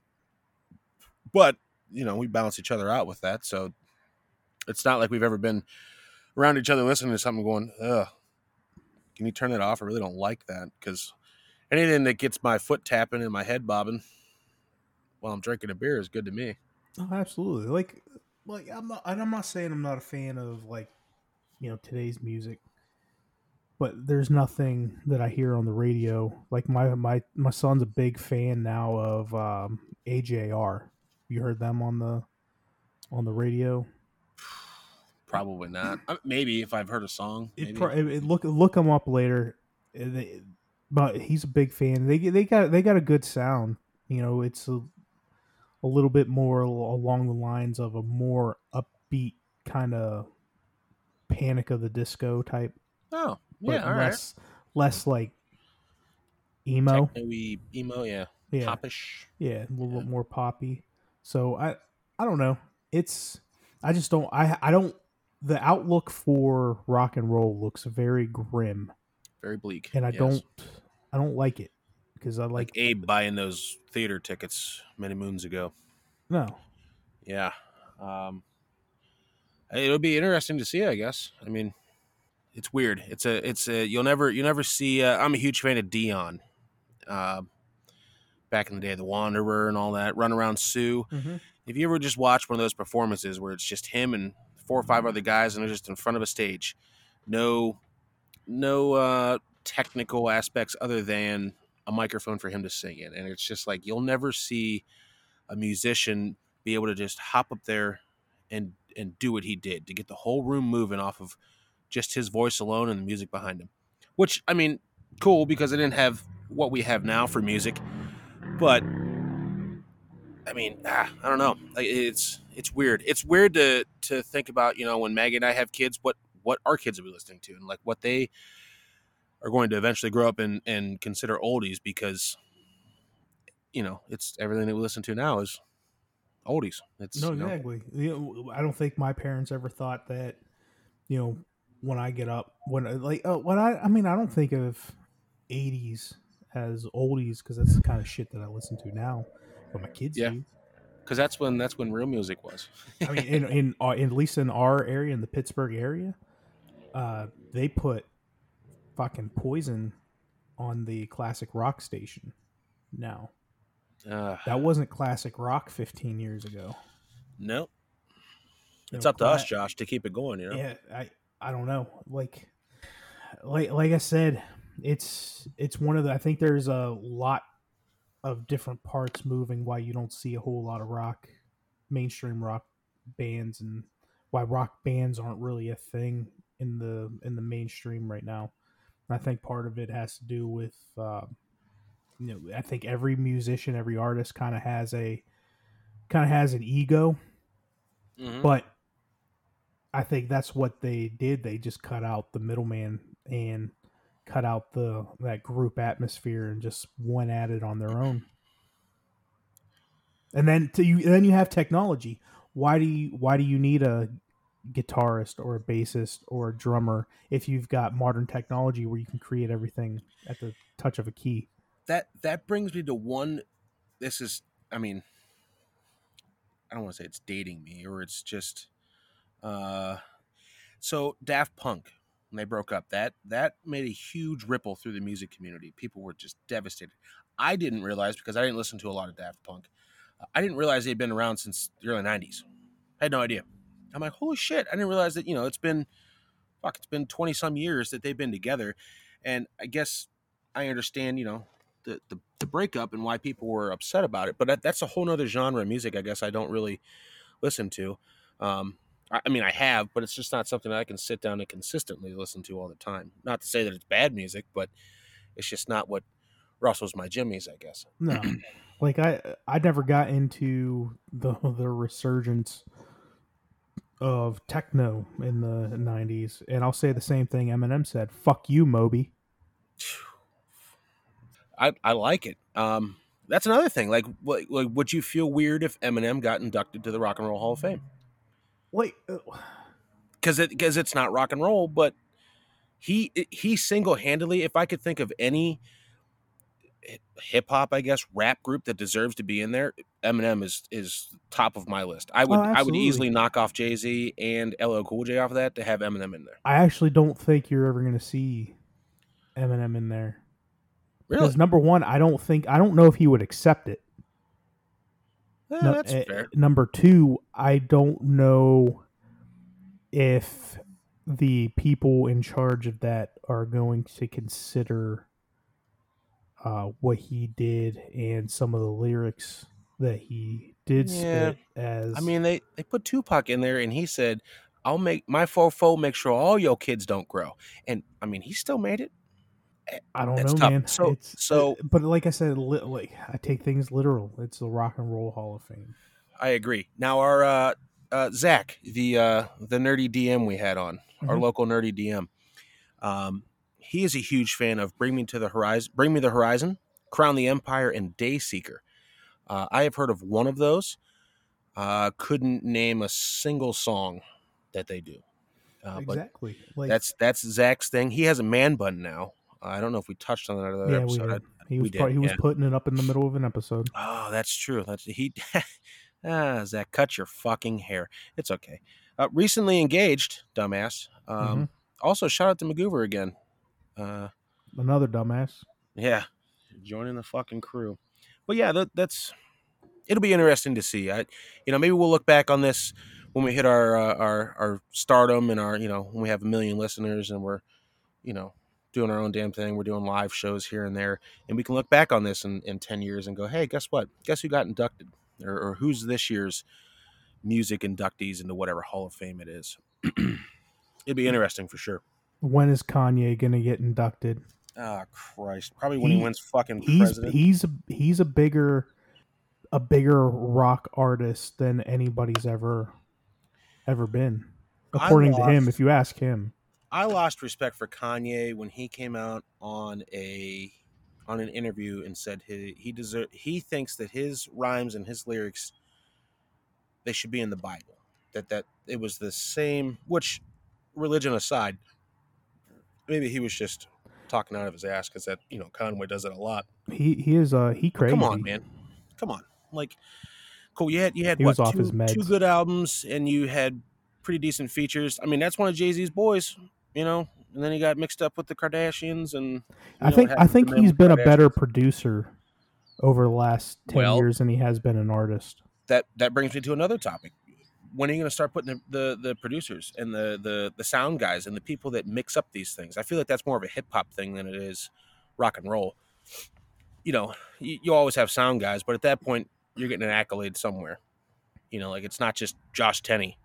Speaker 2: but you know, we balance each other out with that, so it's not like we've ever been around each other listening to something going, "Ugh, can you turn it off?" I really don't like that because anything that gets my foot tapping and my head bobbing while I'm drinking a beer is good to me.
Speaker 1: Oh, absolutely. Like, like I'm not. I'm not saying I'm not a fan of like, you know, today's music. But there's nothing that I hear on the radio. Like my my my son's a big fan now of um, AJR. You heard them on the on the radio.
Speaker 2: Probably not. Maybe if I've heard a song.
Speaker 1: It, it, look look him up later. They- but he's a big fan. They they got they got a good sound. You know, it's a, a little bit more along the lines of a more upbeat kind of Panic of the Disco type,
Speaker 2: oh, yeah, all right.
Speaker 1: less less like emo.
Speaker 2: Techno-y, emo, yeah.
Speaker 1: Yeah,
Speaker 2: Popish.
Speaker 1: yeah, a little
Speaker 2: Yeah.
Speaker 1: bit more poppy. So I I don't know. It's I just don't I I don't the outlook for rock and roll looks very grim.
Speaker 2: Very bleak.
Speaker 1: and I
Speaker 2: yes.
Speaker 1: don't I don't like it because I like,
Speaker 2: like Abe buying those theater tickets many moons ago.
Speaker 1: no
Speaker 2: Yeah. Um, it'll be interesting to see, I guess. I mean, it's weird. It's a, it's a, you'll never, you'll never see, uh, I'm a huge fan of Dion. Uh, back in the day, the Wanderer and all that, Run Around Sue. If you ever just watch one of those performances where it's just him and four or five other guys and they're just in front of a stage, no, no uh, technical aspects other than a microphone for him to sing in, and it's just like you'll never see a musician be able to just hop up there and and do what he did to get the whole room moving off of just his voice alone and the music behind him. Which I mean, cool because I didn't have what we have now for music, but I mean, ah, I don't know. It's it's weird. It's weird to to think about. You know, when Maggie and I have kids, what what our kids will be listening to, and like what they are going to eventually grow up and and consider oldies because you know, it's everything that we listen to now is oldies. It's
Speaker 1: No,
Speaker 2: you know,
Speaker 1: exactly. You know, I don't think my parents ever thought that. You know, when I get up, when like, uh, when I, I mean, I don't think of '80s as oldies because that's the kind of shit that I listen to now. But my kids
Speaker 2: Yeah.
Speaker 1: do.
Speaker 2: because that's when that's when real music was.
Speaker 1: I mean, in in, uh, in at least in our area, in the Pittsburgh area, uh, they put fucking poison on the classic rock station. Now
Speaker 2: Uh,
Speaker 1: that wasn't classic rock 15 years ago.
Speaker 2: no,
Speaker 1: You
Speaker 2: it's
Speaker 1: know,
Speaker 2: up to us, Josh, to keep it going. You know,
Speaker 1: Yeah, I I don't know. Like like like I said, it's it's one of the I think there's a lot of different parts moving why you don't see a whole lot of rock mainstream rock bands and why rock bands aren't really a thing in the in the mainstream right now. I think part of it has to do with um, you know I think every musician, every artist kind of has a kind of has an ego
Speaker 2: Mhm.
Speaker 1: but I think that's what they did. They just cut out the middleman and cut out the that group atmosphere and just went at it on their own. And then to you, then you have technology. Why do you why do you need a guitarist or a bassist or a drummer if you've got modern technology where you can create everything at the touch of a key?
Speaker 2: that that brings me to one. This is, I mean, I don't want to say it's dating me or it's just, uh, so Daft Punk when they broke up that that made a huge ripple through the music community. People were just devastated. I didn't realize because I didn't listen to a lot of Daft Punk. I didn't realize they'd been around since the early '90s. I had no idea. I'm like, holy shit! I didn't realize that. You know, it's been, fuck, it's been 20 some years that they've been together, and I guess I understand. You know, the, the the breakup and why people were upset about it. But that, that's a whole nother genre of music. I guess I don't really listen to. Um, I, I mean, I have, but it's just not something that I can sit down and consistently listen to all the time. Not to say that it's bad music, but it's just not what rustles my jimmies. I guess.
Speaker 1: No, <clears throat> like I I never got into the the resurgence of techno in the '90s, and I'll say the same thing Eminem said: "Fuck you, Moby." <sighs>
Speaker 2: I I like it. Um, that's another thing. Like, what, like, would you feel weird if Eminem got inducted to the Rock and Roll Hall of Fame?
Speaker 1: Uh,
Speaker 2: because it because it's not rock and roll, but he he single handedly, if I could think of any hip hop, I guess rap group that deserves to be in there, Eminem is is top of my list. I would
Speaker 1: Oh,
Speaker 2: I would easily knock off Jay Z and LL Cool J off of that to have Eminem in there.
Speaker 1: I actually don't think you're ever going to see Eminem in there
Speaker 2: Really,
Speaker 1: because number one, I don't think I don't know if he would accept it.
Speaker 2: Eh,
Speaker 1: No-
Speaker 2: that's
Speaker 1: eh,
Speaker 2: fair.
Speaker 1: Number two, I don't know if the people in charge of that are going to consider uh, what he did and some of the lyrics that he did
Speaker 2: Yeah.
Speaker 1: spit as.
Speaker 2: I mean, they they put Tupac in there, and he said, "I'll make my fofo make sure all your kids don't grow." And I mean, he still made it.
Speaker 1: I don't
Speaker 2: it's
Speaker 1: know,
Speaker 2: tough.
Speaker 1: man.
Speaker 2: So-
Speaker 1: it's,
Speaker 2: so-
Speaker 1: but like I said, li- like I take things literal. It's the Rock and Roll Hall of Fame.
Speaker 2: I agree. Now our uh, uh, Zach, the uh, the nerdy DM we had on, our
Speaker 1: Mhm.
Speaker 2: local nerdy DM, um, he is a huge fan of Bring Me to the Horizon, Bring Me the Horizon, Crown the Empire, and Dayseeker. Uh, I have heard of one of those. Uh, couldn't name a single song that they do. Uh, But
Speaker 1: exactly. Like
Speaker 2: that's that's Zach's thing. He has a man bun now. I don't know if we touched on that other
Speaker 1: yeah, we
Speaker 2: episode.
Speaker 1: did. He
Speaker 2: we
Speaker 1: was
Speaker 2: did,
Speaker 1: he was
Speaker 2: yeah.
Speaker 1: putting it up in the middle of an episode.
Speaker 2: Oh, that's true. That's he. <laughs> ah, Zach, cut your fucking hair. It's okay. Uh, recently engaged, dumbass. Um,
Speaker 1: Mm-hmm.
Speaker 2: Also, shout out to McGoover again. Uh,
Speaker 1: Another dumbass.
Speaker 2: yeah, joining the fucking crew. But yeah, that, that's. It'll be interesting to see. I, you know, maybe we'll look back on this when we hit our uh, our our stardom and our you know when we have a million listeners and we're, you know, doing our own damn thing. We're doing live shows here and there, and we can look back on this in, in ten years and go, hey, guess what? Guess who got inducted, or, or who's this year's music inductees into whatever Hall of Fame it is. <clears throat> It'd be interesting for sure.
Speaker 1: When is Kanye gonna get inducted?
Speaker 2: Ah, Christ! Probably when he,
Speaker 1: He-
Speaker 2: wins fucking
Speaker 1: He's
Speaker 2: president.
Speaker 1: he's a, he's a bigger a bigger rock artist than anybody's ever ever been, according to him. If you ask him,
Speaker 2: I lost respect for Kanye when he came out on a on an interview and said he he deserve he thinks that his rhymes and his lyrics they should be in the Bible. That that it was the same. Which religion aside, maybe he was just talking out of his ass because that you know Kanye does it a lot.
Speaker 1: He he is uh he crazy.
Speaker 2: Come on, man. Come on. Like, cool. You had you had
Speaker 1: He
Speaker 2: what two, two good albums, and you had pretty decent features. I mean, that's one of Jay Z's boys, you know. And then he got mixed up with the Kardashians, and
Speaker 1: I
Speaker 2: know,
Speaker 1: think
Speaker 2: what
Speaker 1: I think
Speaker 2: to them
Speaker 1: he's
Speaker 2: with
Speaker 1: been a better producer over the last ten
Speaker 2: Well-
Speaker 1: years than he has been an artist.
Speaker 2: That that brings me to another topic. When are you going to start putting the, the the producers and the the the sound guys and the people that mix up these things? I feel like that's more of a hip hop thing than it is rock and roll. You know, you, you always have sound guys, but at that point, you're getting an accolade somewhere. You know, like it's not just Josh Tenney,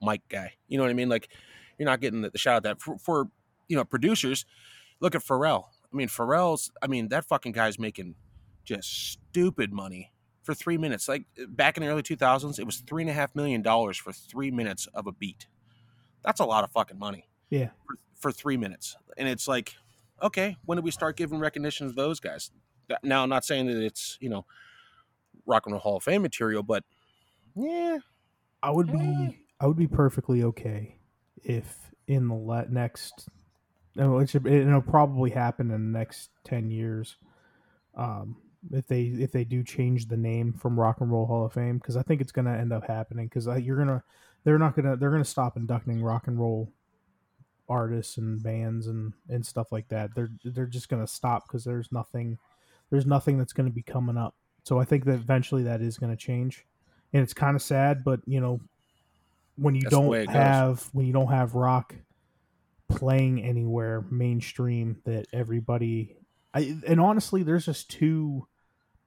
Speaker 2: Mike guy. You know what I mean? Like you're not getting the, the shout out that for, for you know producers. Look at Pharrell. I mean, Pharrell's. I mean, that fucking guy's making just stupid money for three minutes. Like back in the early 2000s, it was three and a half million dollars for three minutes of a beat. That's a lot of fucking money.
Speaker 1: Yeah.
Speaker 2: For, for three minutes, and it's like, okay, when do we start giving recognition to those guys? Now, I'm not saying that it's you know, Rock and Roll Hall of Fame material, but yeah,
Speaker 1: I would
Speaker 2: Eh.
Speaker 1: be I would be perfectly okay if in the le- next should, it'll probably happen in the next ten years. Um, if they if they do change the name from Rock and Roll Hall of Fame, because I think it's going to end up happening. Because you're gonna they're not gonna they're gonna stop inducting rock and roll artists and bands and and stuff like that. They're they're just gonna stop because there's nothing there's nothing that's to be coming up. So I think that eventually that is to change, and it's kind of sad. But you know, when you
Speaker 2: That's
Speaker 1: don't
Speaker 2: it goes.
Speaker 1: have when you don't have rock playing anywhere mainstream that everybody I, and honestly there's just two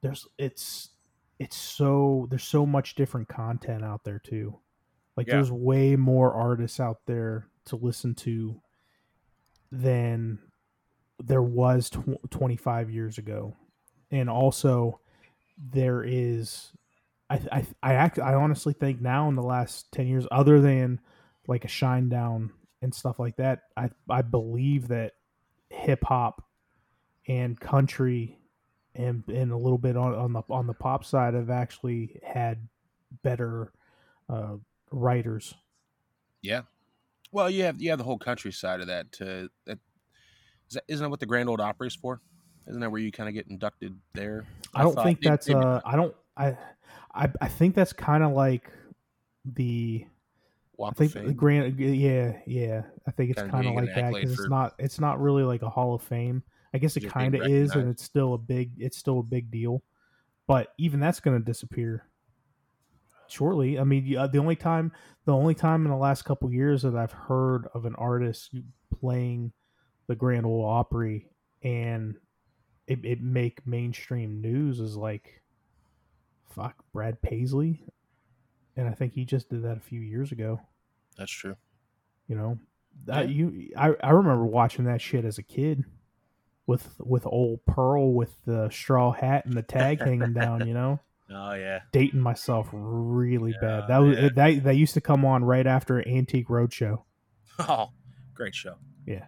Speaker 1: there's it's it's so there's so much different content out there too like
Speaker 2: Yeah.
Speaker 1: there's way more artists out there to listen to than there was tw- 25 years ago and also there is i i i act i honestly think now in the last 10 years other than like a Shinedown and stuff like that i i believe that hip hop and country and and a little bit on, on the on the pop side have actually had better uh writers
Speaker 2: yeah. Well, you have you have the whole countryside of that. To that, is that isn't that what the Grand Ole Opry is for? Isn't that where you kind of get inducted there?
Speaker 1: I don't
Speaker 2: thought-
Speaker 1: think that's
Speaker 2: maybe-
Speaker 1: uh I don't I I, I think that's kind of like the
Speaker 2: Walk
Speaker 1: I think the grand yeah yeah I think it's kind of like that because it's not it's not really like a Hall of Fame. I guess it kind of is, and it's still a big it's still a big deal. But even that's going to disappear shortly. I mean, the only time the only time in the last couple years that I've heard of an artist playing the Grand Ole Opry and it, it make mainstream news is like fuck Brad Paisley, and I think he just did that a few years ago.
Speaker 2: That's true.
Speaker 1: You know, that you I, I remember watching that shit as a kid with with old Pearl with the straw hat and the tag hanging down. You know, <laughs>
Speaker 2: Oh yeah.
Speaker 1: dating myself really bad. That was
Speaker 2: yeah.
Speaker 1: that that used to come on right after Antique Roadshow. <laughs>
Speaker 2: Oh, great show. Yeah.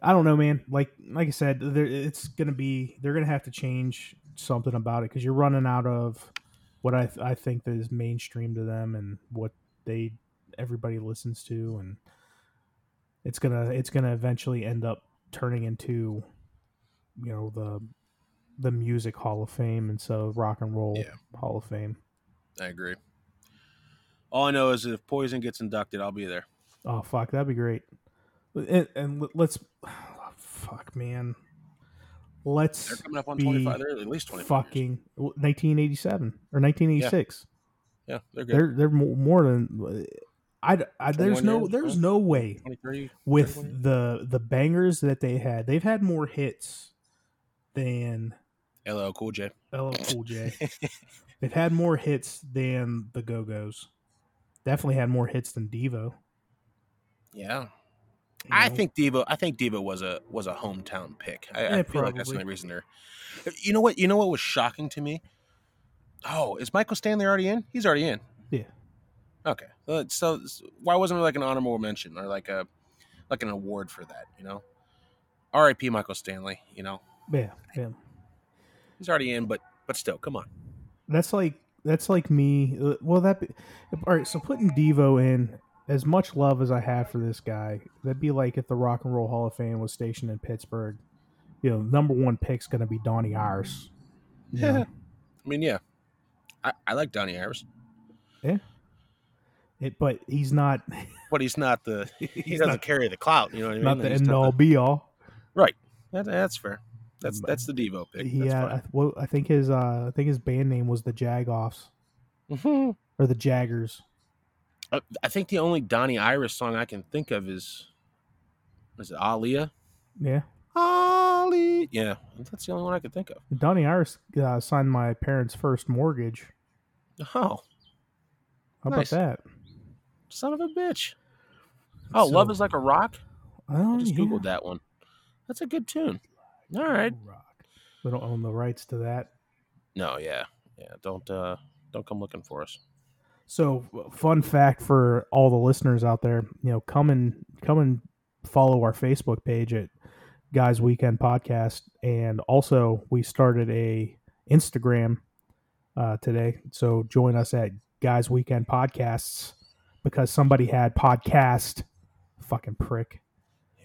Speaker 1: I don't know, man. Like like I said, there, it's gonna be they're gonna have to change something about it because you're running out of what I I think that is mainstream to them and what they everybody listens to, and it's gonna it's gonna eventually end up turning into you know the the music Hall of Fame and so rock and roll
Speaker 2: Yeah.
Speaker 1: Hall of Fame.
Speaker 2: I agree. All I know is if Poison gets inducted, I'll be there.
Speaker 1: Oh fuck, that'd be great. And, and let's <sighs> fuck, man.
Speaker 2: They're
Speaker 1: Let's
Speaker 2: coming up on
Speaker 1: be
Speaker 2: twenty five. They're at least
Speaker 1: fucking 1987 or 1986.
Speaker 2: Yeah, they're good.
Speaker 1: They're they're more than I, I there's no
Speaker 2: years,
Speaker 1: there's
Speaker 2: huh?
Speaker 1: no way with the the bangers that they had. They've had more hits than
Speaker 2: LL Cool J.
Speaker 1: LL Cool J. <laughs> They've had more hits than the Go Go's. Definitely had more hits than Devo.
Speaker 2: Yeah,
Speaker 1: you
Speaker 2: I think Devo. I think Devo was a was a hometown pick. I, I
Speaker 1: Yeah,
Speaker 2: feel like that's the only reason they're. You know what? You know what was shocking to me? Oh, is Michael Stanley already in? He's already in.
Speaker 1: Yeah.
Speaker 2: Okay. Uh, So why wasn't there like an honorable mention or like a like an award for that? You know. R.I.P. Michael Stanley. You know.
Speaker 1: Yeah, yeah.
Speaker 2: He's already in, but but still, come on.
Speaker 1: That's like that's like me. uh, Well, that be, all right. So putting Devo in as much love as I have for this guy, that'd be like if the Rock and Roll Hall of Fame was stationed in Pittsburgh. You know, number one pick's going to be Donnie Iris. You know,
Speaker 2: I mean, yeah, I, I like Donnie Iris,
Speaker 1: it, but he's not. <laughs>
Speaker 2: but he's not the <laughs> he doesn't
Speaker 1: not,
Speaker 2: carry the clout. You know what I mean?
Speaker 1: not the end all be all.
Speaker 2: right. That, that's fair. That's that's the Devo pick.
Speaker 1: Yeah. I, well, I think his uh, I think his band name was the Jagoffs
Speaker 2: fine. <laughs>
Speaker 1: or the Jaggers.
Speaker 2: Uh, I think the only Donnie Iris song I can think of is is it Aaliyah?
Speaker 1: Yeah,
Speaker 2: Ali. Yeah, that's the only one I could think of.
Speaker 1: Donnie Iris uh, signed my parents' first mortgage.
Speaker 2: Oh,
Speaker 1: How
Speaker 2: Nice.
Speaker 1: about that?
Speaker 2: son of a bitch. Oh, Love is like a rock.
Speaker 1: Oh,
Speaker 2: I just
Speaker 1: yeah.
Speaker 2: googled that one. That's a good tune. All right.
Speaker 1: Rock. We don't own the rights to that.
Speaker 2: No, yeah, yeah. Don't uh, don't come looking for us.
Speaker 1: So, fun fact for all the listeners out there, you know, come and come and follow our Facebook page at Guys Weekend Podcast, and also we started a Instagram uh, today. So join us at Guys Weekend Podcasts because somebody had podcast. Fucking prick.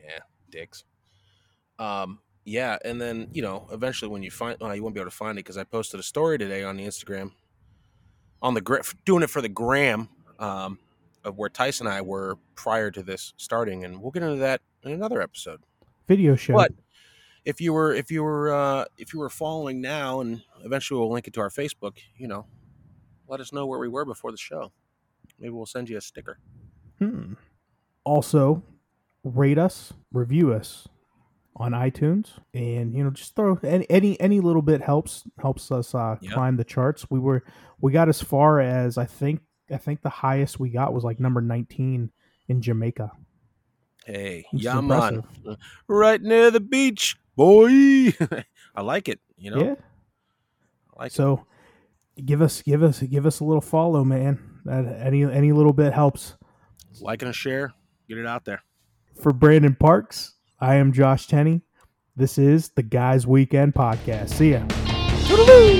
Speaker 2: Yeah, dicks. Um, yeah, and then you know, eventually when you find, well, you won't be able to find it because I posted a story today on the Instagram, on the doing it for the gram, um, of where Tyson and I were prior to this starting, and we'll get into that in another episode.
Speaker 1: Video show.
Speaker 2: But if you were, if you were, uh, if you were following now, and eventually we'll link it to our Facebook, you know, let us know where we were before the show. Maybe we'll send you a sticker.
Speaker 1: Hmm. Also, rate us, review us on iTunes, and you know, just throw any any, any little bit helps helps us uh,
Speaker 2: Yeah.
Speaker 1: climb the charts. We were we got as far as I think I think the highest we got was like number nineteen in Jamaica.
Speaker 2: Hey,
Speaker 1: Which is
Speaker 2: yeah, man.
Speaker 1: impressive.
Speaker 2: right near the beach, boy. <laughs> I like it. You know,
Speaker 1: Yeah.
Speaker 2: I like it.
Speaker 1: So give us give us give us a little follow, man. That any any little bit helps.
Speaker 2: Like and a share, get it out there.
Speaker 1: For Brandon Parks, I am Josh Tenney. This is the Guys Weekend Podcast. See ya.
Speaker 2: Toodaloo!